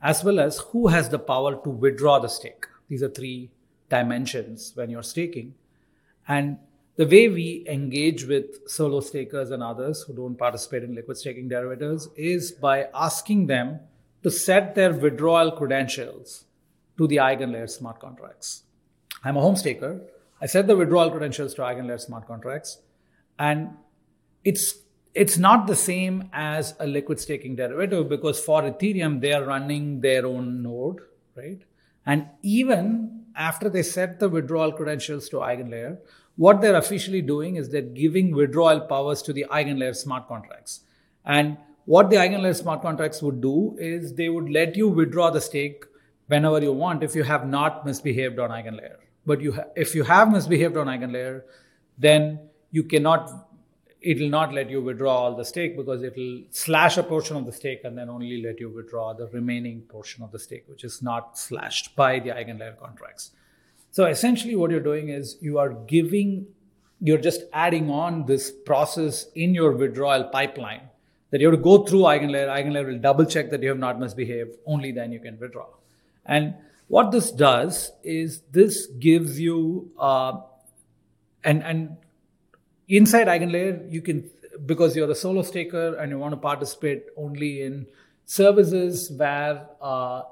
as well as who has the power to withdraw the stake. These are three dimensions when you're staking. And the way we engage with solo stakers and others who don't participate in liquid staking derivatives is by asking them to set their withdrawal credentials to the Eigenlayer smart contracts. I'm a home staker. I set the withdrawal credentials to Eigenlayer smart contracts, and it's it's not the same as a liquid staking derivative because for Ethereum they are running their own node, right? And even after they set the withdrawal credentials to Eigenlayer, what they're officially doing is they're giving withdrawal powers to the Eigenlayer smart contracts. And what the eigenlayer smart contracts would do is they would let you withdraw the stake whenever you want if you have not misbehaved on eigenlayer. But you ha- if you have misbehaved on eigenlayer then you cannot it will not let you withdraw all the stake because it will slash a portion of the stake and then only let you withdraw the remaining portion of the stake which is not slashed by the eigenlayer contracts. So essentially what you're doing is you are giving you're just adding on this process in your withdrawal pipeline that you have to go through eigenlayer. Eigenlayer will double check that you have not misbehaved. Only then you can withdraw. And what this does is this gives you uh, and and inside eigenlayer you can because you're a solo staker and you want to participate only in services where uh,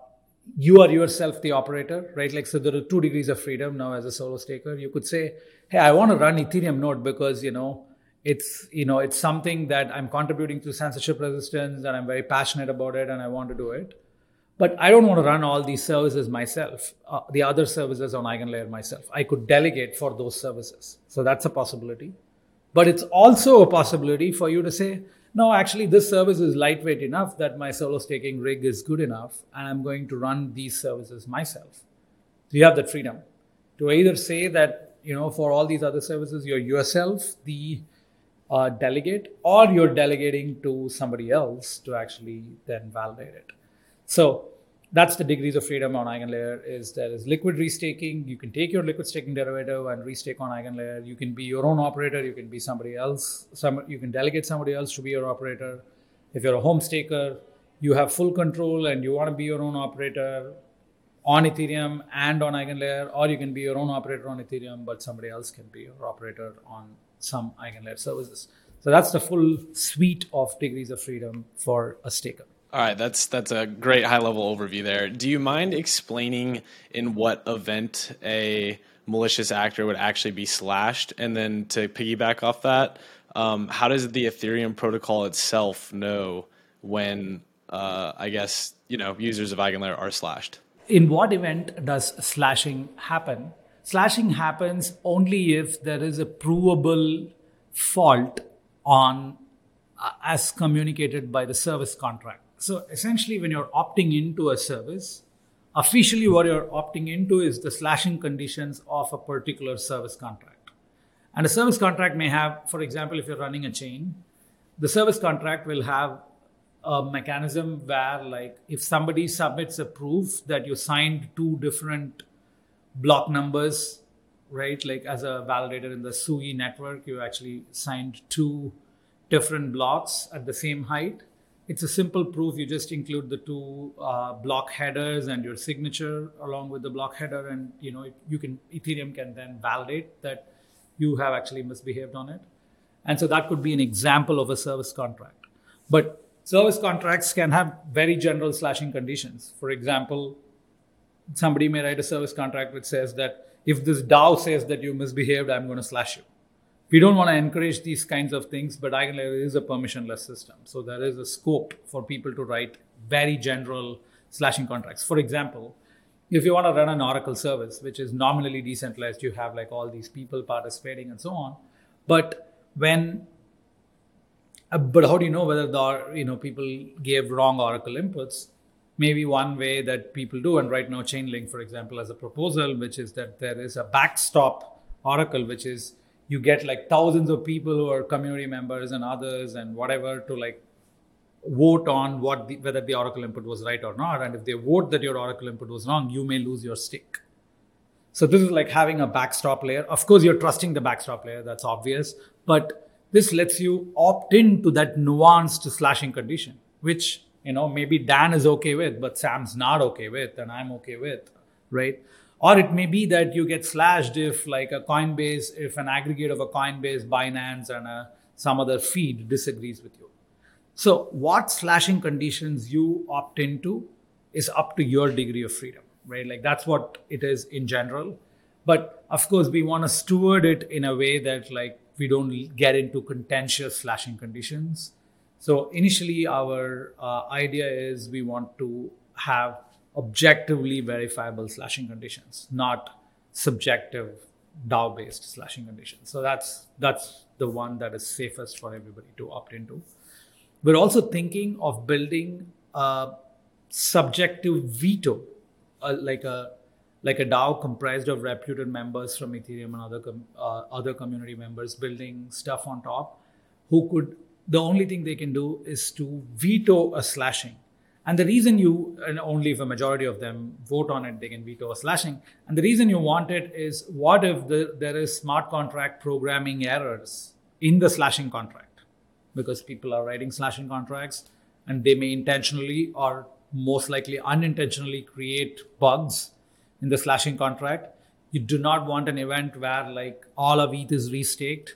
you are yourself the operator, right? Like, so there are two degrees of freedom now as a solo staker. You could say, hey, I want to run Ethereum node because, you know, it's you know it's something that i'm contributing to censorship resistance and i'm very passionate about it and i want to do it. But i don't want to run all these services myself uh, the other services on eigenlayer myself. I could delegate for those services. So that's a possibility. But it's also a possibility for you to say no actually this service is lightweight enough that my solo staking rig is good enough and i'm going to run these services myself. So you have that freedom to either say that you know for all these other services you're yourself the uh, delegate or you're delegating to somebody else to actually then validate it. So that's the degrees of freedom on EigenLayer is there is liquid restaking. You can take your liquid staking derivative and restake on EigenLayer. You can be your own operator. You can be somebody else. Some you can delegate somebody else to be your operator. If you're a home staker, you have full control and you want to be your own operator on Ethereum and on EigenLayer, or you can be your own operator on Ethereum, but somebody else can be your operator on some eigenlayer services. So that's the full suite of degrees of freedom for a staker. All right, that's that's a great high level overview there. Do you mind explaining in what event a malicious actor would actually be slashed, and then to piggyback off that, um, how does the Ethereum protocol itself know when uh, I guess you know users of EigenLayer are slashed? In what event does slashing happen? Slashing happens only if there is a provable fault on uh, as communicated by the service contract. So essentially, when you're opting into a service, officially what you're opting into is the slashing conditions of a particular service contract. And a service contract may have, for example, if you're running a chain, the service contract will have a mechanism where, like, if somebody submits a proof that you signed two different block numbers, right? Like as a validator in the SUI network, you actually signed two different blocks at the same height. It's a simple proof. You just include the two uh, block headers and your signature along with the block header, and you know you can Ethereum can then validate that you have actually misbehaved on it. And so that could be an example of a service contract. But service contracts can have very general slashing conditions. For example, somebody may write a service contract which says that if this DAO says that you misbehaved, I'm going to slash you. We don't want to encourage these kinds of things, but I EigenLayer is a permissionless system. So there is a scope for people to write very general slashing contracts. For example, if you want to run an Oracle service, which is nominally decentralized, you have like all these people participating and so on. But when uh, but how do you know whether the you know people gave wrong Oracle inputs? Maybe one way that people do, and right now Chainlink, for example, has a proposal, which is that there is a backstop Oracle, which is you get like thousands of people who are community members and others and whatever to like vote on what the, whether the Oracle input was right or not. And if they vote that your Oracle input was wrong, you may lose your stake. So this is like having a backstop layer. Of course, you're trusting the backstop layer. That's obvious. But this lets you opt into that nuanced slashing condition, which you know maybe dan is okay with but sam's not okay with and i'm okay with right? Or it may be that you get slashed if like a coinbase if an aggregate of a coinbase binance and a, some other feed disagrees with you. So what slashing conditions you opt into is up to your degree of freedom right? Like that's what it is in general. But of course we want to steward it in a way that like we don't get into contentious slashing conditions so initially, our uh, idea is we want to have objectively verifiable slashing conditions, not subjective DAO-based slashing conditions. So that's that's the one that is safest for everybody to opt into. We're also thinking of building a subjective veto, uh, like a like a DAO comprised of reputed members from Ethereum and other com- uh, other community members building stuff on top, who could the only thing they can do is to veto a slashing. And the reason you, and only if a majority of them vote on it, they can veto a slashing. And the reason you want it is what if the, there is smart contract programming errors in the slashing contract? Because people are writing slashing contracts and they may intentionally or most likely unintentionally create bugs in the slashing contract. You do not want an event where like all of ETH is restaked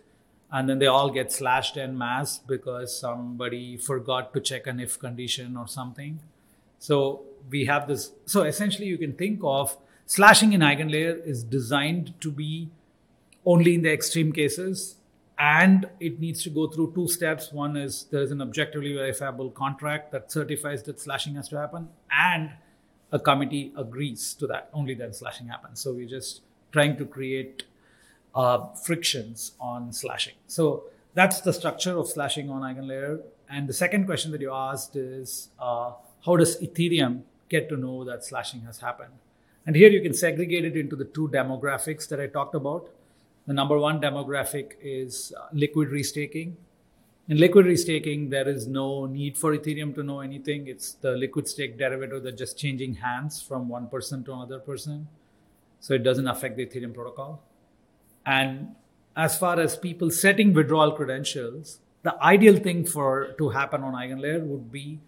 and then they all get slashed en masse because somebody forgot to check an if condition or something. So we have this. So essentially, you can think of slashing in eigenlayer is designed to be only in the extreme cases, and it needs to go through two steps. One is there is an objectively verifiable contract that certifies that slashing has to happen, and a committee agrees to that. Only then slashing happens. So we're just trying to create uh, frictions on slashing. So that's the structure of slashing on EigenLayer. And the second question that you asked is uh, how does Ethereum get to know that slashing has happened? And here you can segregate it into the two demographics that I talked about. The number one demographic is uh, liquid restaking. In liquid restaking, there is no need for Ethereum to know anything. It's the liquid stake derivative that's just changing hands from one person to another person. So it doesn't affect the Ethereum protocol. And as far as people setting withdrawal credentials, the ideal thing for to happen on EigenLayer would be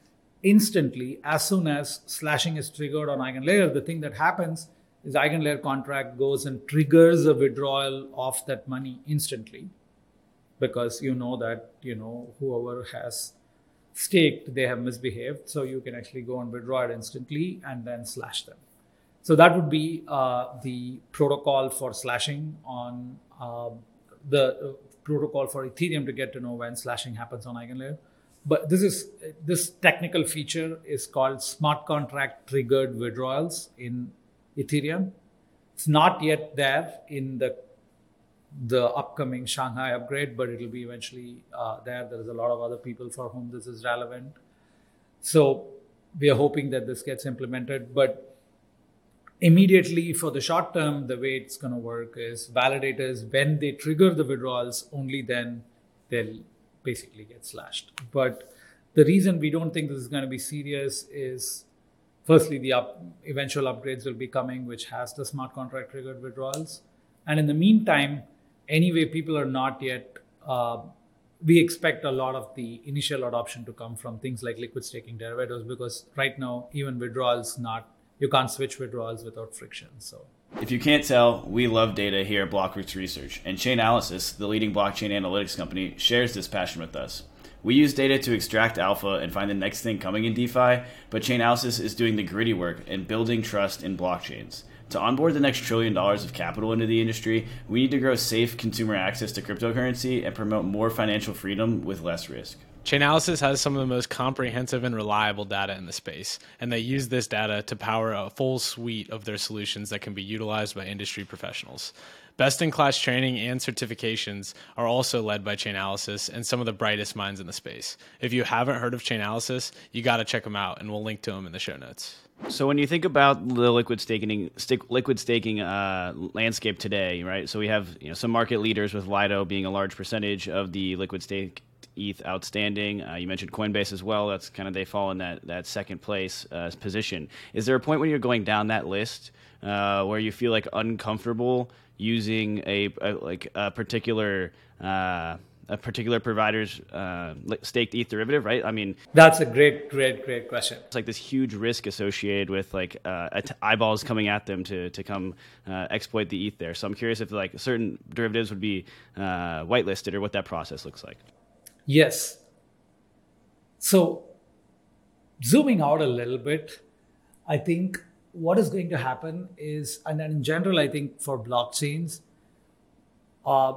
instantly, as soon as slashing is triggered on EigenLayer, the thing that happens is EigenLayer contract goes and triggers a withdrawal of that money instantly. Because you know that you know whoever has staked they have misbehaved. So you can actually go and withdraw it instantly and then slash them so that would be uh, the protocol for slashing on uh, the uh, protocol for ethereum to get to know when slashing happens on eigenlayer but this is this technical feature is called smart contract triggered withdrawals in ethereum it's not yet there in the the upcoming Shanghai upgrade, but it'll be eventually uh, there. There's a lot of other people for whom this is relevant. So we are hoping that this gets implemented. But immediately for the short term, the way it's going to work is validators, when they trigger the withdrawals, only then they'll basically get slashed. But the reason we don't think this is going to be serious is firstly, the up, eventual upgrades will be coming, which has the smart contract triggered withdrawals. And in the meantime, anyway, people are not yet. Uh, we expect a lot of the initial adoption to come from things like liquid staking derivatives because right now, even withdrawals, not you can't switch withdrawals without friction. So. If you can't tell, we love data here at Blockworks Research, and Chainalysis, the leading blockchain analytics company, shares this passion with us. We use data to extract alpha and find the next thing coming in DeFi, but Chainalysis is doing the gritty work and building trust in blockchains. To onboard the next trillion dollars of capital into the industry, we need to grow safe consumer access to cryptocurrency and promote more financial freedom with less risk. Chainalysis has some of the most comprehensive and reliable data in the space, and they use this data to power a full suite of their solutions that can be utilized by industry professionals. Best in class training and certifications are also led by Chainalysis and some of the brightest minds in the space. If you haven't heard of Chainalysis, you got to check them out, and we'll link to them in the show notes. So when you think about the liquid staking, liquid staking uh, landscape today, right? So we have you know some market leaders with Lido being a large percentage of the liquid stake ETH outstanding. Uh, you mentioned Coinbase as well. That's kind of they fall in that that second place uh, position. Is there a point when you're going down that list uh, where you feel like uncomfortable using a, a like a particular uh, a particular provider's uh, staked ETH derivative, right? I mean, that's a great, great, great question. It's like this huge risk associated with like uh, eyeballs coming at them to to come uh, exploit the ETH there. So I'm curious if like certain derivatives would be uh, whitelisted or what that process looks like. Yes. So zooming out a little bit, I think what is going to happen is, and in general, I think for blockchains, uh,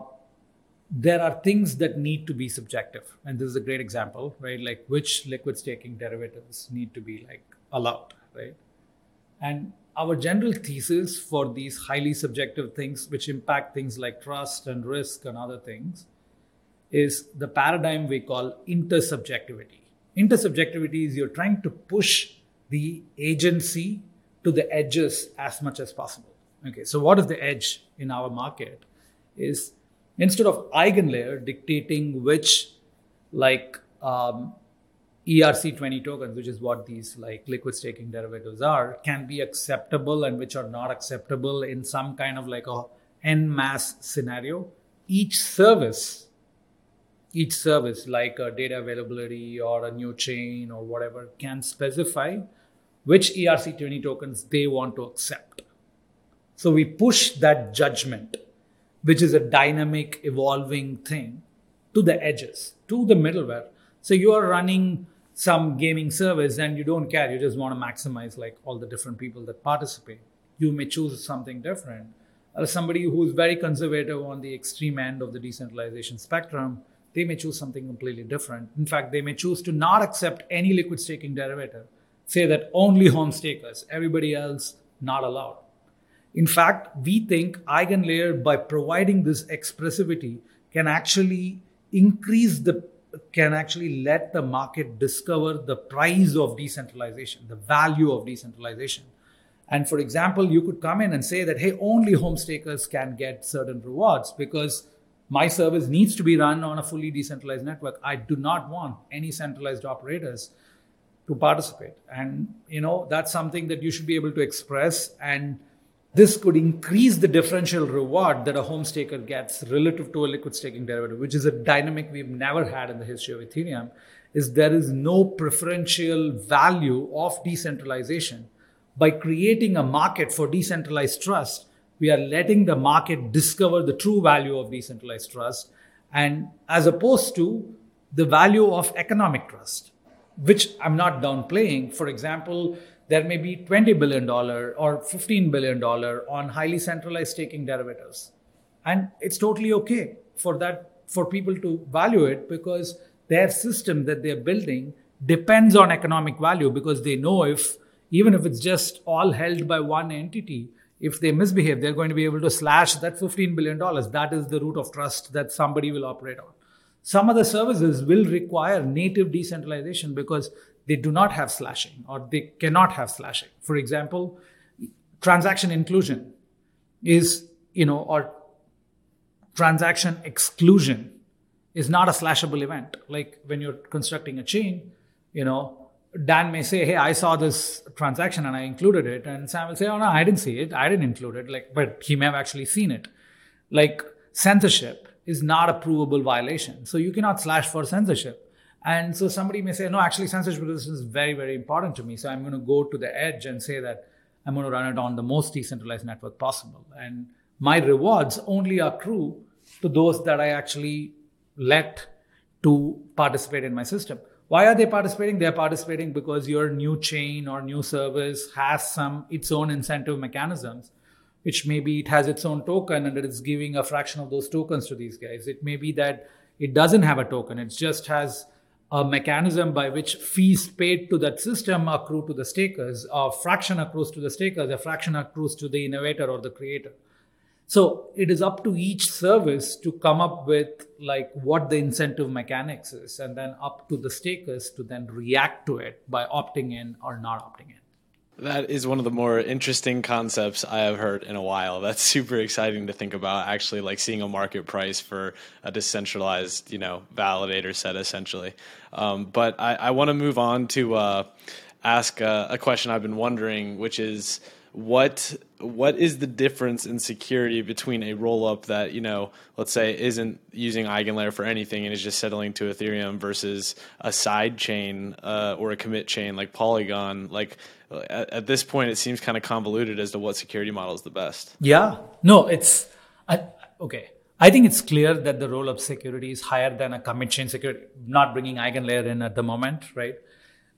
there are things that need to be subjective. And this is a great example right? Like which liquid staking derivatives need to be like allowed right? And our general thesis for these highly subjective things which impact things like trust and risk and other things is the paradigm we call intersubjectivity. Intersubjectivity is you're trying to push the agency to the edges as much as possible. Okay so what is the edge in our market? Is instead of eigenlayer dictating which like um, ERC20 tokens, which is what these like liquid staking derivatives are, can be acceptable and which are not acceptable in some kind of like a en masse scenario. Each service, each service like a data availability or a new chain or whatever can specify which ERC20 tokens they want to accept. So we push that judgment which is a dynamic, evolving thing, to the edges, to the middleware. So you are running some gaming service and you don't care, you just want to maximize like all the different people that participate. You may choose something different. or somebody who's very conservative on the extreme end of the decentralization spectrum, they may choose something completely different. In fact, they may choose to not accept any liquid staking derivative, say that only home stakers, everybody else not allowed. In fact, we think EigenLayer, by providing this expressivity, can actually increase the can actually let the market discover the price of decentralization, the value of decentralization. And for example, you could come in and say that, hey, only home stakers can get certain rewards because my service needs to be run on a fully decentralized network. I do not want any centralized operators to participate. And you know, that's something that you should be able to express and this could increase the differential reward that a home staker gets relative to a liquid staking derivative, which is a dynamic we've never had in the history of Ethereum. Is there is no preferential value of decentralization. By creating a market for decentralized trust, we are letting the market discover the true value of decentralized trust, and as opposed to the value of economic trust, which I'm not downplaying. For example, there may be $20 billion or $15 billion on highly centralized staking derivatives. And it's totally okay for that, for people to value it because their system that they're building depends on economic value because they know if, even if it's just all held by one entity, if they misbehave, they're going to be able to slash that $15 billion. That is the root of trust that somebody will operate on. Some other services will require native decentralization because they do not have slashing or they cannot have slashing. For example, transaction inclusion is, you know, or transaction exclusion is not a slashable event. Like when you're constructing a chain, you know, Dan may say, Hey, I saw this transaction and I included it. And Sam will say, Oh, no, I didn't see it. I didn't include it. Like, but he may have actually seen it. Like censorship is not a provable violation. So you cannot slash for censorship. And so somebody may say, no, actually, censorship is very, very important to me. So I'm going to go to the edge and say that I'm going to run it on the most decentralized network possible. And my rewards only accrue to those that I actually let to participate in my system. Why are they participating? They're participating because your new chain or new service has some its own incentive mechanisms, which maybe it has its own token and it is giving a fraction of those tokens to these guys. It may be that it doesn't have a token, it just has a mechanism by which fees paid to that system accrue to the stakers, a fraction accrues to the stakers, a fraction accrues to the innovator or the creator. So it is up to each service to come up with like what the incentive mechanics is, and then up to the stakers to then react to it by opting in or not opting in. That is one of the more interesting concepts I have heard in a while. *laughs* That's super exciting to think about. Actually, like seeing a market price for a decentralized, you know, validator set, essentially. Um, but I, I want to move on to uh, ask a, a question I've been wondering, which is what what is the difference in security between a rollup that you know let's say isn't using eigenlayer for anything and is just settling to ethereum versus a side chain uh, or a commit chain like polygon? Like at, at this point it seems kind of convoluted as to what security model is the best. Yeah. No it's I, okay. I think it's clear that the rollup security is higher than a commit chain security not bringing eigenlayer in at the moment right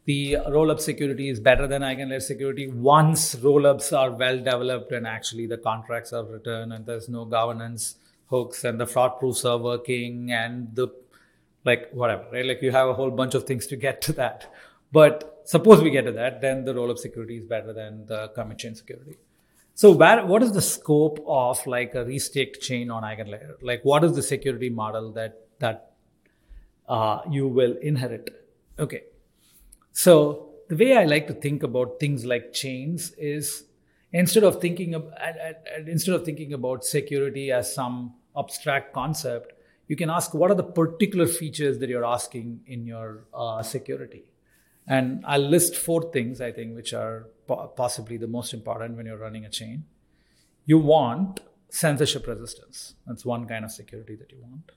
the roll-up security is better than eigenlayer security once roll-ups are well developed and actually the contracts are written and there's no governance hooks and the fraud proofs are working and the like whatever right? Like you have a whole bunch of things to get to that. But suppose we get to that then the roll-up security is better than the commit chain security. So where, what is the scope of like a restaked chain on eigenlayer? Like what is the security model that that uh, you will inherit? Okay so the way I like to think about things like chains is instead of thinking of, instead of thinking about security as some abstract concept, you can ask what are the particular features that you're asking in your uh, security. And I'll list four things I think which are po- possibly the most important when you're running a chain. You want censorship resistance. That's one kind of security that you want.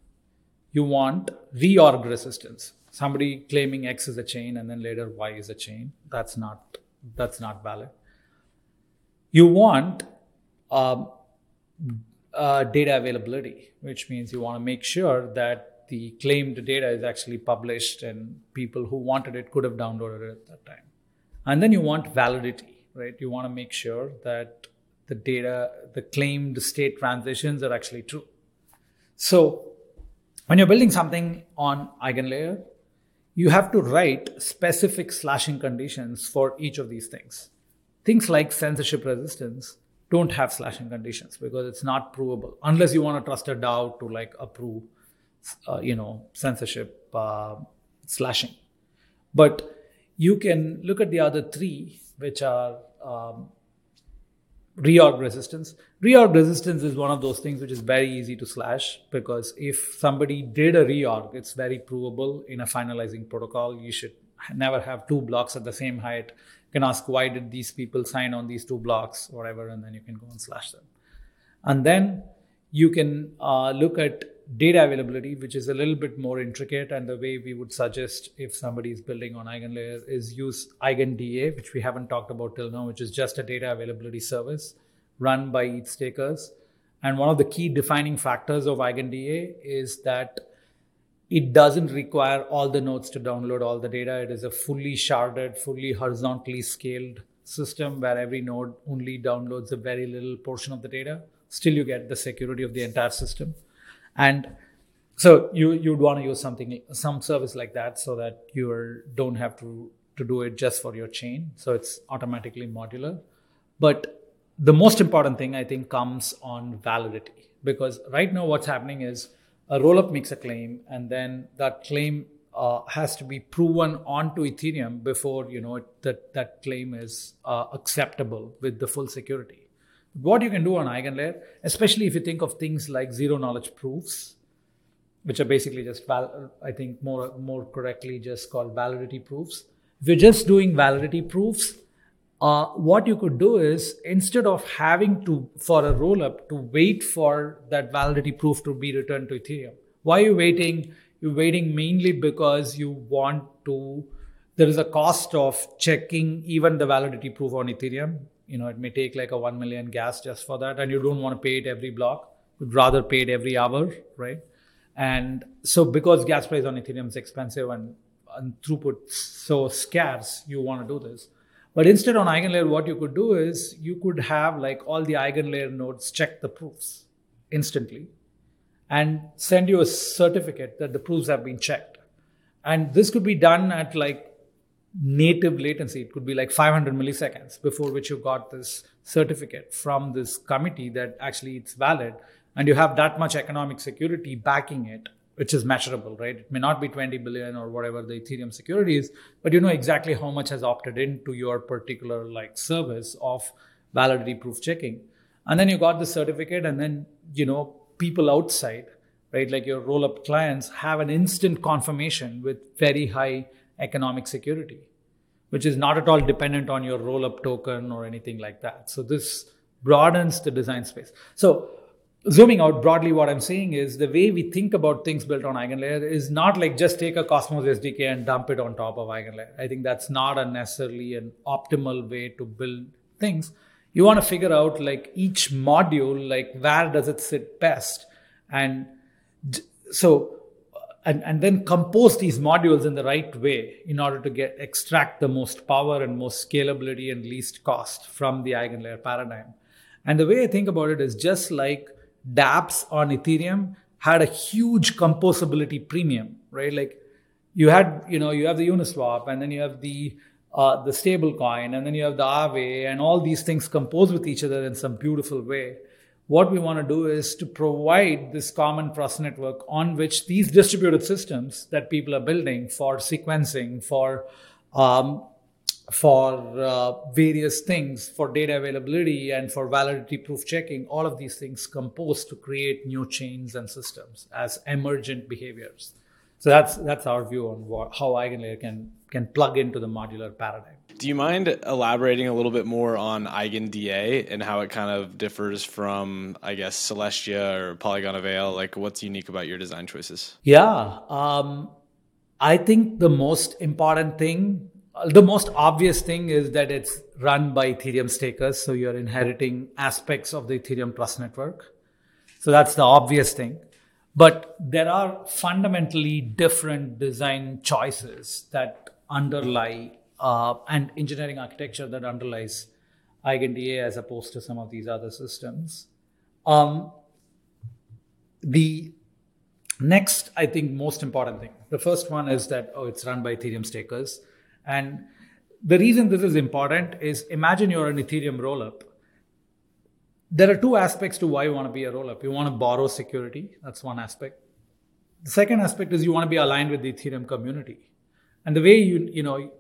You want reorg resistance somebody claiming X is a chain and then later Y is a chain. That's not that's not valid. You want um, uh, data availability, which means you want to make sure that the claimed data is actually published and people who wanted it could have downloaded it at that time. And then you want validity, right? You want to make sure that the data, the claimed state transitions are actually true. So when you're building something on eigenlayer, you have to write specific slashing conditions for each of these things. Things like censorship resistance don't have slashing conditions because it's not provable unless you want to trust a DAO to like approve, uh, you know, censorship uh, slashing. But you can look at the other three, which are um, reorg resistance. Reorg resistance is one of those things which is very easy to slash because if somebody did a reorg, it's very provable in a finalizing protocol. You should never have two blocks at the same height. You can ask why did these people sign on these two blocks, whatever, and then you can go and slash them. And then you can uh, look at data availability, which is a little bit more intricate. And the way we would suggest if somebody is building on EigenLayer is use EigenDA, which we haven't talked about till now, which is just a data availability service run by ETH stakers. And one of the key defining factors of EigenDA is that it doesn't require all the nodes to download all the data. It is a fully sharded, fully horizontally scaled system where every node only downloads a very little portion of the data. Still, you get the security of the entire system and so you you'd want to use something some service like that so that you don't have to to do it just for your chain. So it's automatically modular. But the most important thing i think comes on validity. Because right now what's happening is a rollup makes a claim and then that claim uh, has to be proven onto ethereum before you know that that claim is uh, acceptable with the full security what you can do on eigenlayer, especially if you think of things like zero knowledge proofs, which are basically just, val- I think more, more correctly just called validity proofs. If you're just doing validity proofs, uh, what you could do is instead of having to, for a rollup, to wait for that validity proof to be returned to Ethereum. Why are you waiting? You're waiting mainly because you want to, there is a cost of checking even the validity proof on Ethereum you know it may take like a 1 million gas just for that and you don't want to pay it every block. You'd rather pay it every hour right? And so because gas price on ethereum is expensive and, and throughput so scarce you want to do this. But instead on eigenlayer what you could do is you could have like all the eigenlayer nodes check the proofs instantly and send you a certificate that the proofs have been checked. And this could be done at like native latency. It could be like 500 milliseconds before which you got this certificate from this committee that actually it's valid. And you have that much economic security backing it, which is measurable, right? It may not be 20 billion or whatever the Ethereum security is, but you know exactly how much has opted into your particular like service of validity proof checking. And then you got the certificate, and then you know people outside, right? Like your roll up clients have an instant confirmation with very high economic security, which is not at all dependent on your roll up token or anything like that. So this broadens the design space. So zooming out broadly, what I'm saying is the way we think about things built on EigenLayer is not like just take a Cosmos SDK and dump it on top of EigenLayer. I think that's not a necessarily an optimal way to build things. You want to figure out like each module, like where does it sit best, and so and, and then compose these modules in the right way in order to get extract the most power and most scalability and least cost from the eigenlayer paradigm. And the way I think about it is just like dApps on Ethereum had a huge composability premium, right? Like you had, you know, you have the Uniswap and then you have the uh, the stable coin and then you have the Aave and all these things compose with each other in some beautiful way what we want to do is to provide this common trust network on which these distributed systems that people are building for sequencing, for um, for uh, various things, for data availability and for validity proof checking, all of these things compose to create new chains and systems as emergent behaviors. So that's that's our view on what, how EigenLayer can can plug into the modular paradigm. Do you mind elaborating a little bit more on EigenDA and how it kind of differs from, I guess, Celestia or Polygon Avail? Like, what's unique about your design choices? Yeah, um, I think the most important thing, the most obvious thing is that it's run by Ethereum stakers. So you're inheriting aspects of the Ethereum Trust Network. So that's the obvious thing. But there are fundamentally different design choices that underlie uh, and engineering architecture that underlies EigenDA as opposed to some of these other systems. Um, the next, I think, most important thing. The first one is that oh, it's run by Ethereum stakers, and the reason this is important is imagine you're an Ethereum rollup. There are two aspects to why you want to be a rollup. You want to borrow security. That's one aspect. The second aspect is you want to be aligned with the Ethereum community. And the way you, you know,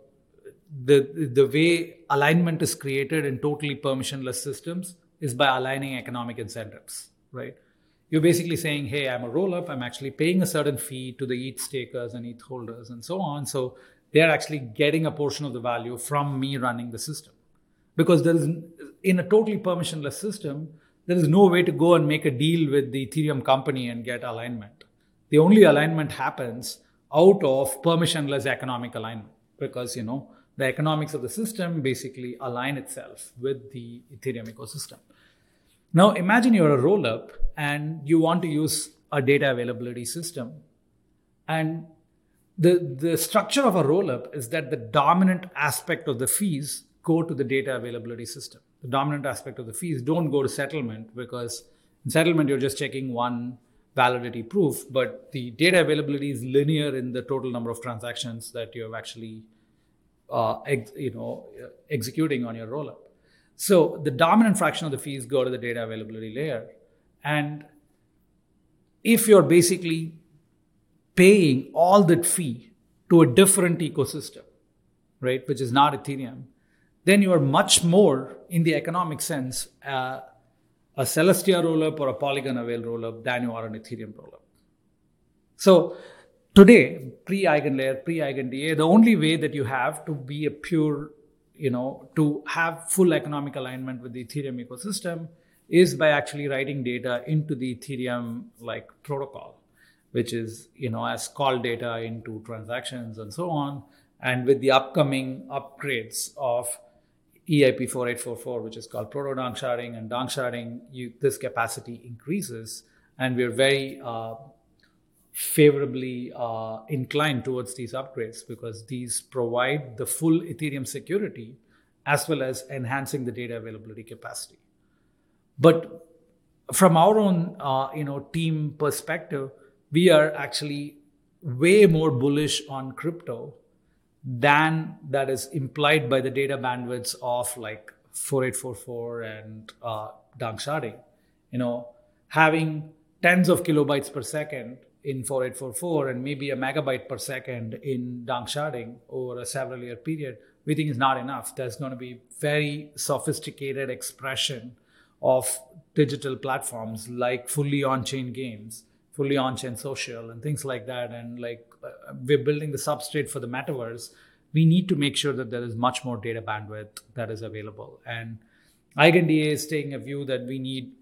the, the way alignment is created in totally permissionless systems is by aligning economic incentives, right? You're basically saying, hey, I'm a roll up, I'm actually paying a certain fee to the ETH stakers and ETH holders and so on. So they're actually getting a portion of the value from me running the system. Because there is, in a totally permissionless system, there is no way to go and make a deal with the Ethereum company and get alignment. The only alignment happens out of permissionless economic alignment because, you know, the economics of the system basically align itself with the Ethereum ecosystem. Now, imagine you're a roll up and you want to use a data availability system. And the, the structure of a roll up is that the dominant aspect of the fees go to the data availability system. The dominant aspect of the fees don't go to settlement because in settlement, you're just checking one validity proof, but the data availability is linear in the total number of transactions that you have actually uh, ex, you know, executing on your rollup. So the dominant fraction of the fees go to the data availability layer. And if you're basically paying all that fee to a different ecosystem, right, which is not Ethereum, then you are much more, in the economic sense, uh, a Celestia rollup or a Polygon Avail rollup than you are an Ethereum rollup. So today, pre-eigenlayer, pre-EigenDA, the only way that you have to be a pure, you know, to have full economic alignment with the Ethereum ecosystem is by actually writing data into the Ethereum like protocol, which is, you know, as call data into transactions and so on. And with the upcoming upgrades of EIP 4844, which is called proto danksharding and danksharding, you, this capacity increases. And we're very uh, favorably uh, inclined towards these upgrades because these provide the full Ethereum security as well as enhancing the data availability capacity. But from our own, uh, you know, team perspective, we are actually way more bullish on crypto than that is implied by the data bandwidths of like 4844 and uh, danksharding. You know, having tens of kilobytes per second in 4844 and maybe a megabyte per second in danksharding over a several year period, we think is not enough. There's going to be very sophisticated expression of digital platforms like fully on-chain games, fully on-chain social and things like that. And like we're building the substrate for the metaverse. We need to make sure that there is much more data bandwidth that is available. And EigenDA is taking a view that we need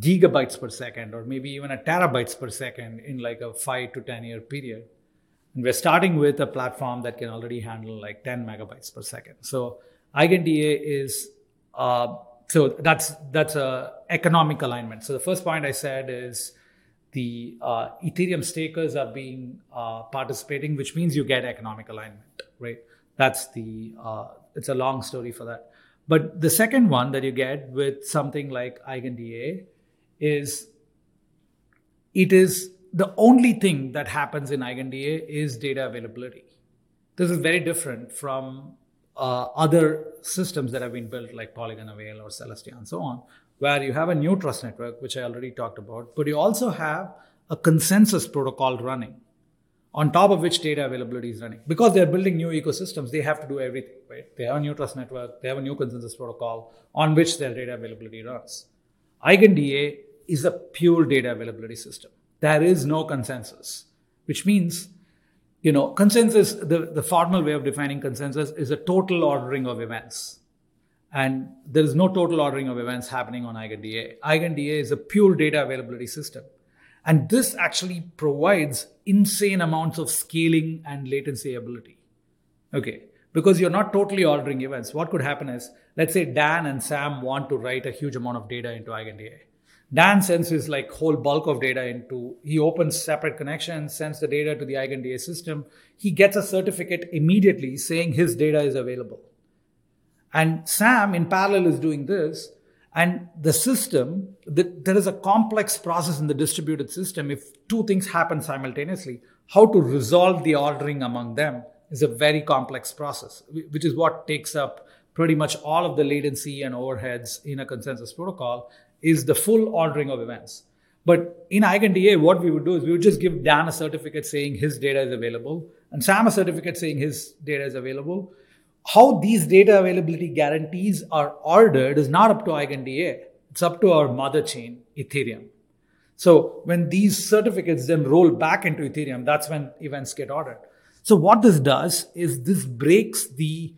gigabytes per second or maybe even a terabytes per second in like a five to 10 year period. And we're starting with a platform that can already handle like 10 megabytes per second. So EigenDA is, uh, so that's, that's a economic alignment. So the first point I said is the uh, Ethereum stakers are being uh, participating, which means you get economic alignment, right? That's the, uh, it's a long story for that. But the second one that you get with something like EigenDA is it is the only thing that happens in EigenDA is data availability. This is very different from uh, other systems that have been built like Polygon Avail or Celestia and so on, where you have a new trust network, which I already talked about, but you also have a consensus protocol running on top of which data availability is running. Because they're building new ecosystems, they have to do everything, right? They have a new trust network, they have a new consensus protocol on which their data availability runs. EigenDA is a pure data availability system. There is no consensus, which means, you know, consensus, the, the formal way of defining consensus is a total ordering of events. And there is no total ordering of events happening on EigenDA. EigenDA is a pure data availability system. And this actually provides insane amounts of scaling and latency ability. Okay. Because you're not totally ordering events. What could happen is, let's say Dan and Sam want to write a huge amount of data into EigenDA. Dan sends his like whole bulk of data into, he opens separate connections, sends the data to the EigenDA system. He gets a certificate immediately saying his data is available. And Sam, in parallel, is doing this. And the system, the, there is a complex process in the distributed system. If two things happen simultaneously, how to resolve the ordering among them is a very complex process, which is what takes up pretty much all of the latency and overheads in a consensus protocol is the full ordering of events. But in EigenDA, what we would do is we would just give Dan a certificate saying his data is available and Sam a certificate saying his data is available how these data availability guarantees are ordered is not up to EigenDA. It's up to our mother chain, Ethereum. So when these certificates then roll back into Ethereum, that's when events get ordered. So what this does is this breaks the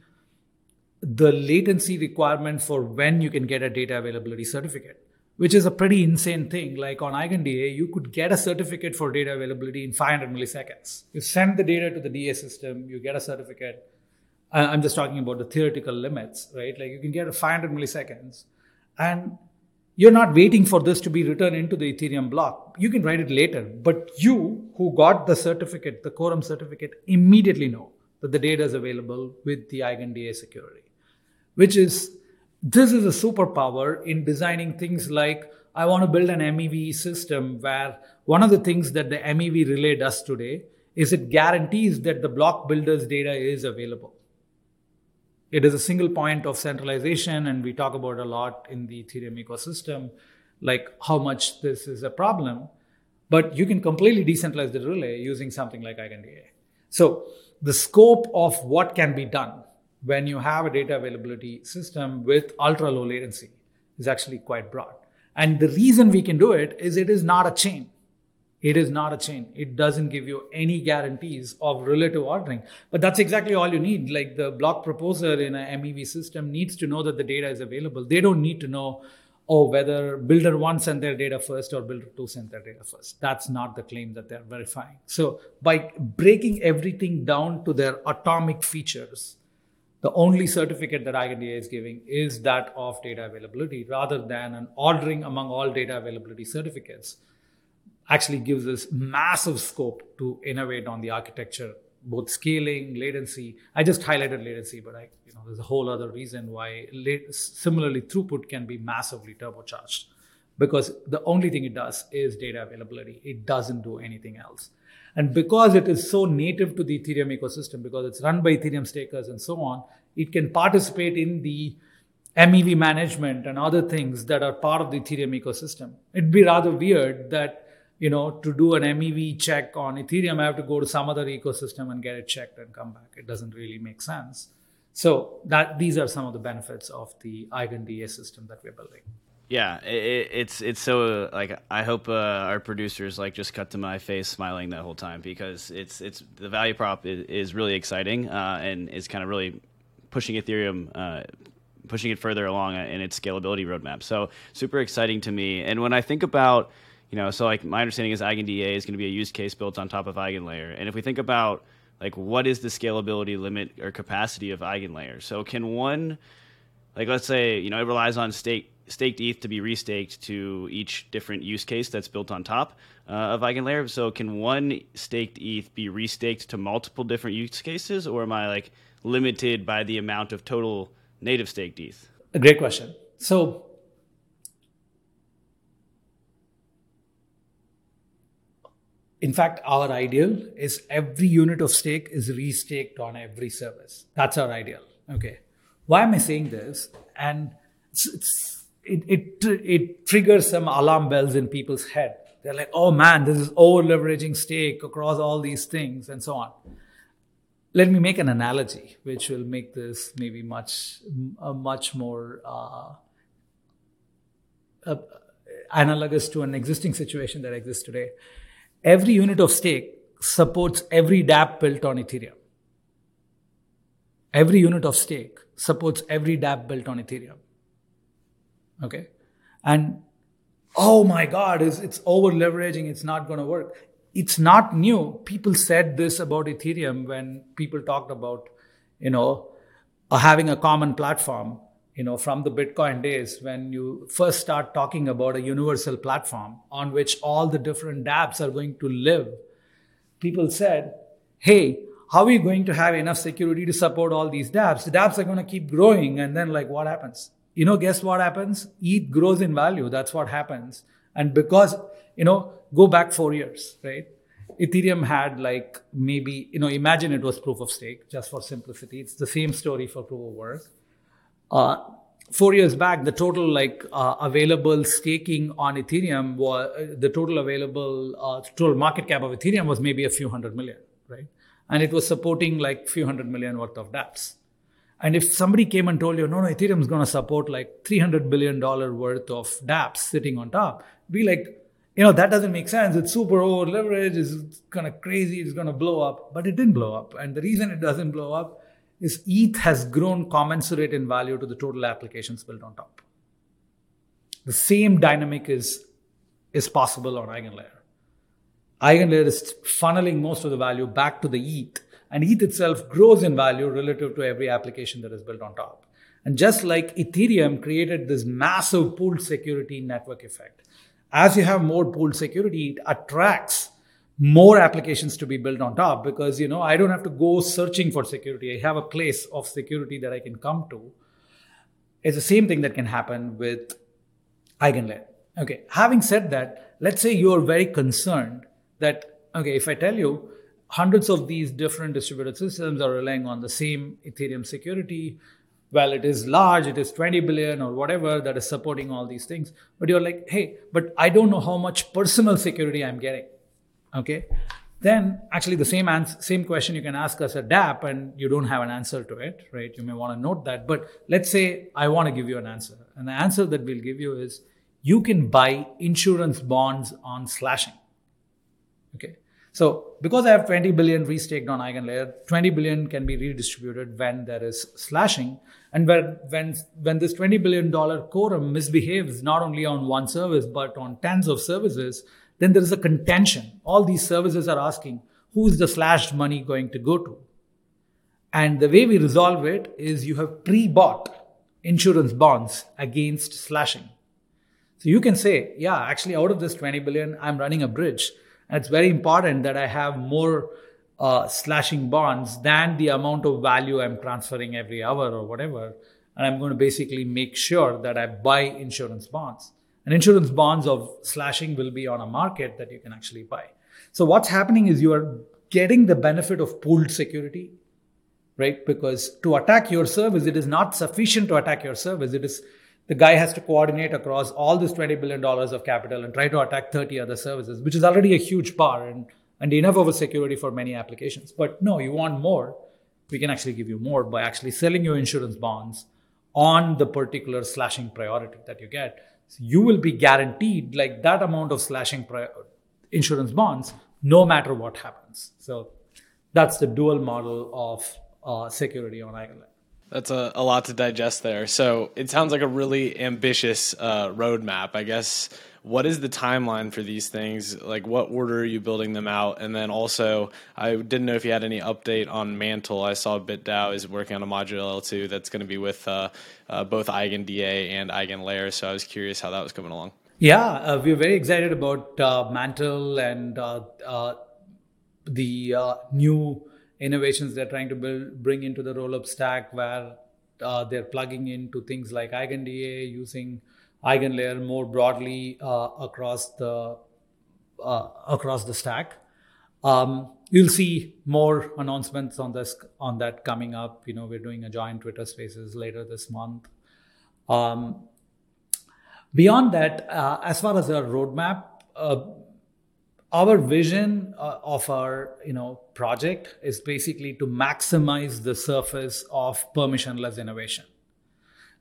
the latency requirement for when you can get a data availability certificate, which is a pretty insane thing. Like on EigenDA, you could get a certificate for data availability in 500 milliseconds. You send the data to the DA system, you get a certificate I'm just talking about the theoretical limits, right? Like you can get 500 milliseconds and you're not waiting for this to be written into the Ethereum block. You can write it later, but you who got the certificate, the quorum certificate, immediately know that the data is available with the EigenDA security, which is this is a superpower in designing things like I want to build an MEV system where one of the things that the MEV relay does today is it guarantees that the block builder's data is available. It is a single point of centralization, and we talk about a lot in the Ethereum ecosystem, like how much this is a problem. But you can completely decentralize the relay using something like EigenDA. So the scope of what can be done when you have a data availability system with ultra low latency is actually quite broad. And the reason we can do it is it is not a chain. It is not a chain. It doesn't give you any guarantees of relative ordering. But that's exactly all you need. Like the block proposer in an MEV system needs to know that the data is available. They don't need to know, oh, whether builder one sent their data first or builder two sent their data first. That's not the claim that they're verifying. So by breaking everything down to their atomic features, the only certificate that EigenDA is giving is that of data availability rather than an ordering among all data availability certificates actually gives us massive scope to innovate on the architecture, both scaling, latency. I just highlighted latency, but I, you know, there's a whole other reason why similarly throughput can be massively turbocharged because the only thing it does is data availability. It doesn't do anything else. And because it is so native to the Ethereum ecosystem, because it's run by Ethereum stakers and so on, it can participate in the MEV management and other things that are part of the Ethereum ecosystem. It'd be rather weird that you know, to do an MEV check on Ethereum, I have to go to some other ecosystem and get it checked and come back. It doesn't really make sense. So that these are some of the benefits of the EigenDA system that we're building. Yeah, it, it's it's so like I hope uh, our producers like just cut to my face smiling that whole time because it's it's the value prop is, is really exciting uh, and is kind of really pushing Ethereum. Uh, pushing it further along in its scalability roadmap. So super exciting to me. And when I think about you know, so like my understanding is EigenDA is going to be a use case built on top of EigenLayer. And if we think about like what is the scalability limit or capacity of EigenLayer? So can one, like let's say, you know, it relies on stake, staked ETH to be restaked to each different use case that's built on top uh, of EigenLayer. So can one staked ETH be restaked to multiple different use cases, or am I like limited by the amount of total native staked ETH? A great question. So In fact, our ideal is every unit of stake is restaked on every service. That's our ideal. Okay. Why am I saying this? And it, it, it triggers some alarm bells in people's head. They're like, oh man, this is over leveraging stake across all these things and so on. Let me make an analogy, which will make this maybe much, much more uh, uh, analogous to an existing situation that exists today every unit of stake supports every dApp built on Ethereum. Every unit of stake supports every dApp built on Ethereum. Okay? And oh my God, it's, it's over leveraging, it's not going to work. It's not new. People said this about Ethereum when people talked about, you know, uh, having a common platform you know, from the Bitcoin days when you first start talking about a universal platform on which all the different dApps are going to live, people said, hey, how are you going to have enough security to support all these dApps? The dApps are going to keep growing, and then like what happens? You know, guess what happens? ETH grows in value. That's what happens. And because you know, go back four years, right? Ethereum had like maybe you know, imagine it was proof of stake, just for simplicity. It's the same story for proof of work. Uh, four years back, the total like uh, available staking on Ethereum was uh, the total available uh, total market cap of Ethereum was maybe a few hundred million, right? And it was supporting like few hundred million worth of dApps. And if somebody came and told you, no, no, Ethereum is going to support like 300 billion dollar worth of dApps sitting on top, be like, you know, that doesn't make sense. It's super over leveraged. It's kind of crazy. It's going to blow up. But it didn't blow up. And the reason it doesn't blow up is ETH has grown commensurate in value to the total applications built on top. The same dynamic is, is possible on EigenLayer. EigenLayer is funneling most of the value back to the ETH, and ETH itself grows in value relative to every application that is built on top. And just like Ethereum created this massive pooled security network effect, as you have more pooled security, it attracts more applications to be built on top because you know I don't have to go searching for security. I have a place of security that I can come to. It's the same thing that can happen with EigenLayer. Okay, having said that, let's say you're very concerned that okay, if I tell you hundreds of these different distributed systems are relying on the same Ethereum security, well, it is large, it is 20 billion or whatever that is supporting all these things. But you're like, hey, but I don't know how much personal security I'm getting. Okay. Then actually the same answer, same question you can ask us at dap and you don't have an answer to it, right? You may want to note that. But let's say I want to give you an answer. And the answer that we'll give you is you can buy insurance bonds on slashing. Okay. So because I have 20 billion restaked on EigenLayer, 20 billion can be redistributed when there is slashing. And when, when, when this $20 billion quorum misbehaves not only on one service, but on tens of services, then there is a contention. All these services are asking, who is the slashed money going to go to? And the way we resolve it is you have pre bought insurance bonds against slashing. So you can say, yeah, actually, out of this 20 billion, I'm running a bridge. And it's very important that I have more uh, slashing bonds than the amount of value I'm transferring every hour or whatever. And I'm going to basically make sure that I buy insurance bonds. And insurance bonds of slashing will be on a market that you can actually buy. So what's happening is you are getting the benefit of pooled security, right? Because to attack your service, it is not sufficient to attack your service. It is the guy has to coordinate across all this $20 billion of capital and try to attack 30 other services, which is already a huge bar and, and enough of a security for many applications. But no, you want more. We can actually give you more by actually selling your insurance bonds on the particular slashing priority that you get. You will be guaranteed like that amount of slashing insurance bonds no matter what happens. So that's the dual model of uh, security on EigenLayer. That's a, a lot to digest there. So it sounds like a really ambitious uh, roadmap. I guess what is the timeline for these things? Like, what order are you building them out? And then also, I didn't know if you had any update on Mantle. I saw BitDAO is working on a module L2 that's going to be with uh, uh, both EigenDA and EigenLayer. So I was curious how that was coming along. Yeah, uh, we're very excited about uh, Mantle and uh, uh, the new innovations they're trying to build, bring into the rollup stack where they're plugging into things like EigenDA, using EigenLayer more broadly uh, across the uh, across the stack. Um, you'll see more announcements on this on that coming up. You know, we're doing a joint Twitter Spaces later this month. Um, beyond that, uh, as far as our roadmap, uh, our vision uh, of our you know project is basically to maximize the surface of permissionless innovation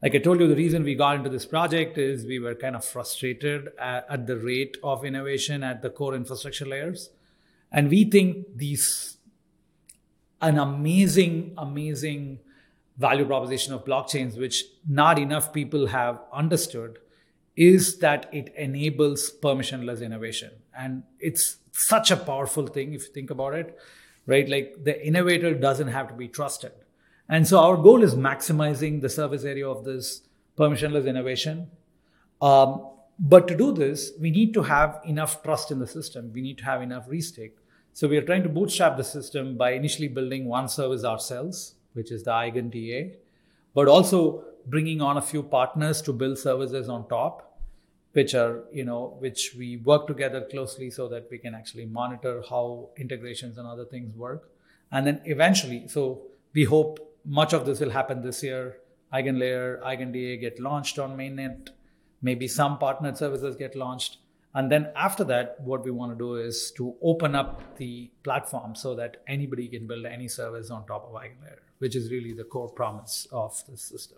like i told you the reason we got into this project is we were kind of frustrated at, at the rate of innovation at the core infrastructure layers and we think these an amazing amazing value proposition of blockchains which not enough people have understood is that it enables permissionless innovation. And it's such a powerful thing if you think about it, right? Like the innovator doesn't have to be trusted. And so our goal is maximizing the service area of this permissionless innovation. Um, but to do this, we need to have enough trust in the system. We need to have enough restake. So we are trying to bootstrap the system by initially building one service ourselves, which is the EigenDA, but also bringing on a few partners to build services on top, which are, you know, which we work together closely so that we can actually monitor how integrations and other things work. And then eventually, so we hope much of this will happen this year. EigenLayer, EigenDA get launched on mainnet. Maybe some partnered services get launched. And then after that, what we want to do is to open up the platform so that anybody can build any service on top of EigenLayer, which is really the core promise of the system.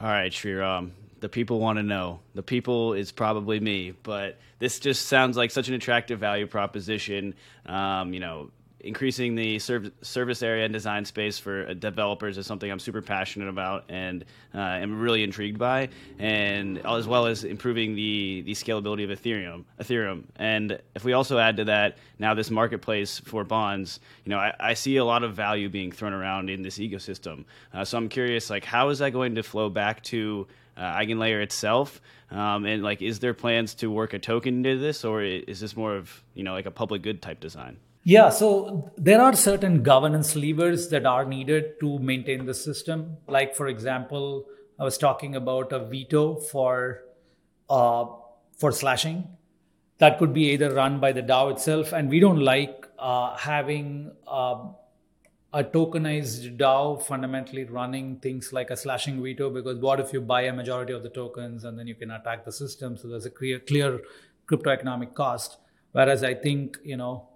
All right, Sreeram. The people want to know. The people is probably me, but this just sounds like such an attractive value proposition. Um, you know, increasing the serv- service area and design space for uh, developers is something I'm super passionate about and uh, am really intrigued by, and as well as improving the the scalability of Ethereum. Ethereum, and if we also add to that now this marketplace for bonds, you know, I, I see a lot of value being thrown around in this ecosystem. Uh, so I'm curious, like, how is that going to flow back to uh, EigenLayer itself? Um, and like, is there plans to work a token into this, or is this more of you know like a public good type design? Yeah, so there are certain governance levers that are needed to maintain the system. Like, for example, I was talking about a veto for uh, for slashing. That could be either run by the DAO itself, and we don't like uh, having uh, a tokenized DAO fundamentally running things like a slashing veto. Because what if you buy a majority of the tokens and then you can attack the system? So there's a clear, clear crypto economic cost. Whereas I think you know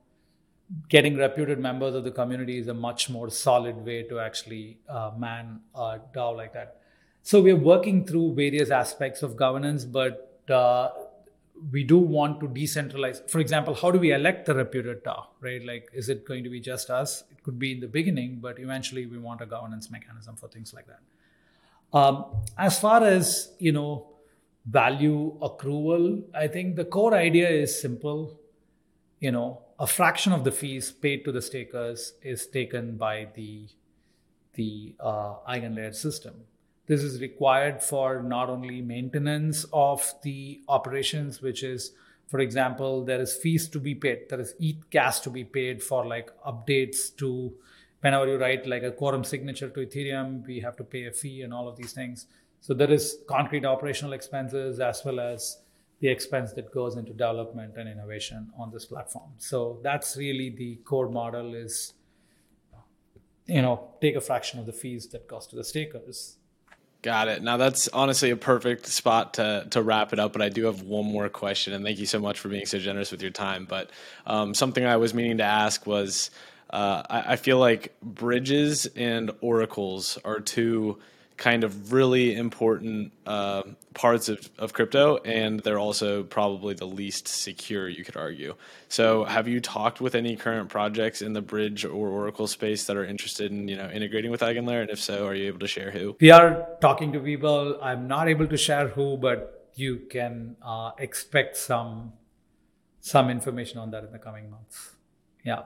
getting reputed members of the community is a much more solid way to actually uh, man a DAO like that. So we're working through various aspects of governance, but uh, we do want to decentralize. For example, how do we elect the reputed DAO, right? Like, is it going to be just us? It could be in the beginning, but eventually we want a governance mechanism for things like that. Um, as far as, you know, value accrual, I think the core idea is simple. You know, a fraction of the fees paid to the stakers is taken by the the uh, eigenlayer system. This is required for not only maintenance of the operations, which is, for example, there is fees to be paid. There is ETH gas to be paid for like updates to whenever you write like a quorum signature to Ethereum, we have to pay a fee and all of these things. So there is concrete operational expenses as well as the expense that goes into development and innovation on this platform. So that's really the core model is you know take a fraction of the fees that cost to the stakers. Got it. Now that's honestly a perfect spot to to wrap it up. But I do have one more question, and thank you so much for being so generous with your time. But um, something I was meaning to ask was, uh, I, I feel like bridges and oracles are two kind of really important uh, parts of, of crypto, and they're also probably the least secure, you could argue. So, have you talked with any current projects in the bridge or Oracle space that are interested in you know integrating with EigenLayer? And if so, are you able to share who? We are talking to people. I'm not able to share who, but you can uh, expect some some information on that in the coming months. Yeah,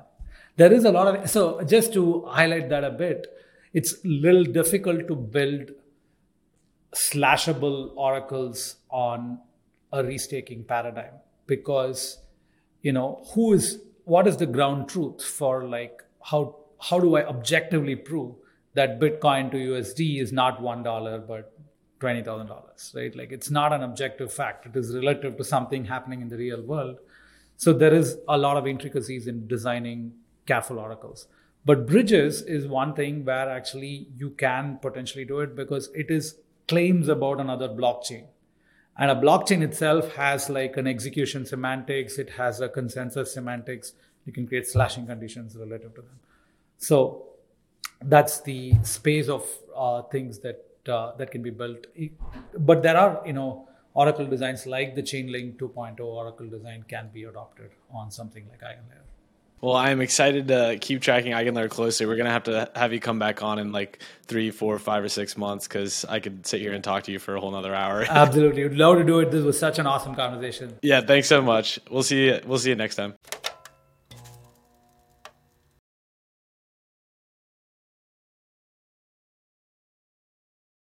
there is a lot of so just to highlight that a bit it's a little difficult to build slashable oracles on a restaking paradigm because you know who is what is the ground truth for like how how do i objectively prove that bitcoin to usd is not one dollar but $20000 right? Like it's not an objective fact. It is relative to something happening in the real world. So there is a lot of intricacies in designing careful oracles but bridges is one thing where actually you can potentially do it because it is claims about another blockchain. And a blockchain itself has like an execution semantics, it has a consensus semantics. You can create slashing conditions relative to them. So that's the space of uh, things that uh, that can be built. But there are, you know, Oracle designs like the Chainlink 2.0 Oracle design can be adopted on something like EigenLayer. Well, I'm excited to keep tracking EigenLayer closely. We're gonna have to have you come back on in like three, four, five, or six months because I could sit here and talk to you for a whole another hour. *laughs* Absolutely, would love to do it. This was such an awesome conversation. Yeah, thanks so much. We'll see you. We'll see you next time.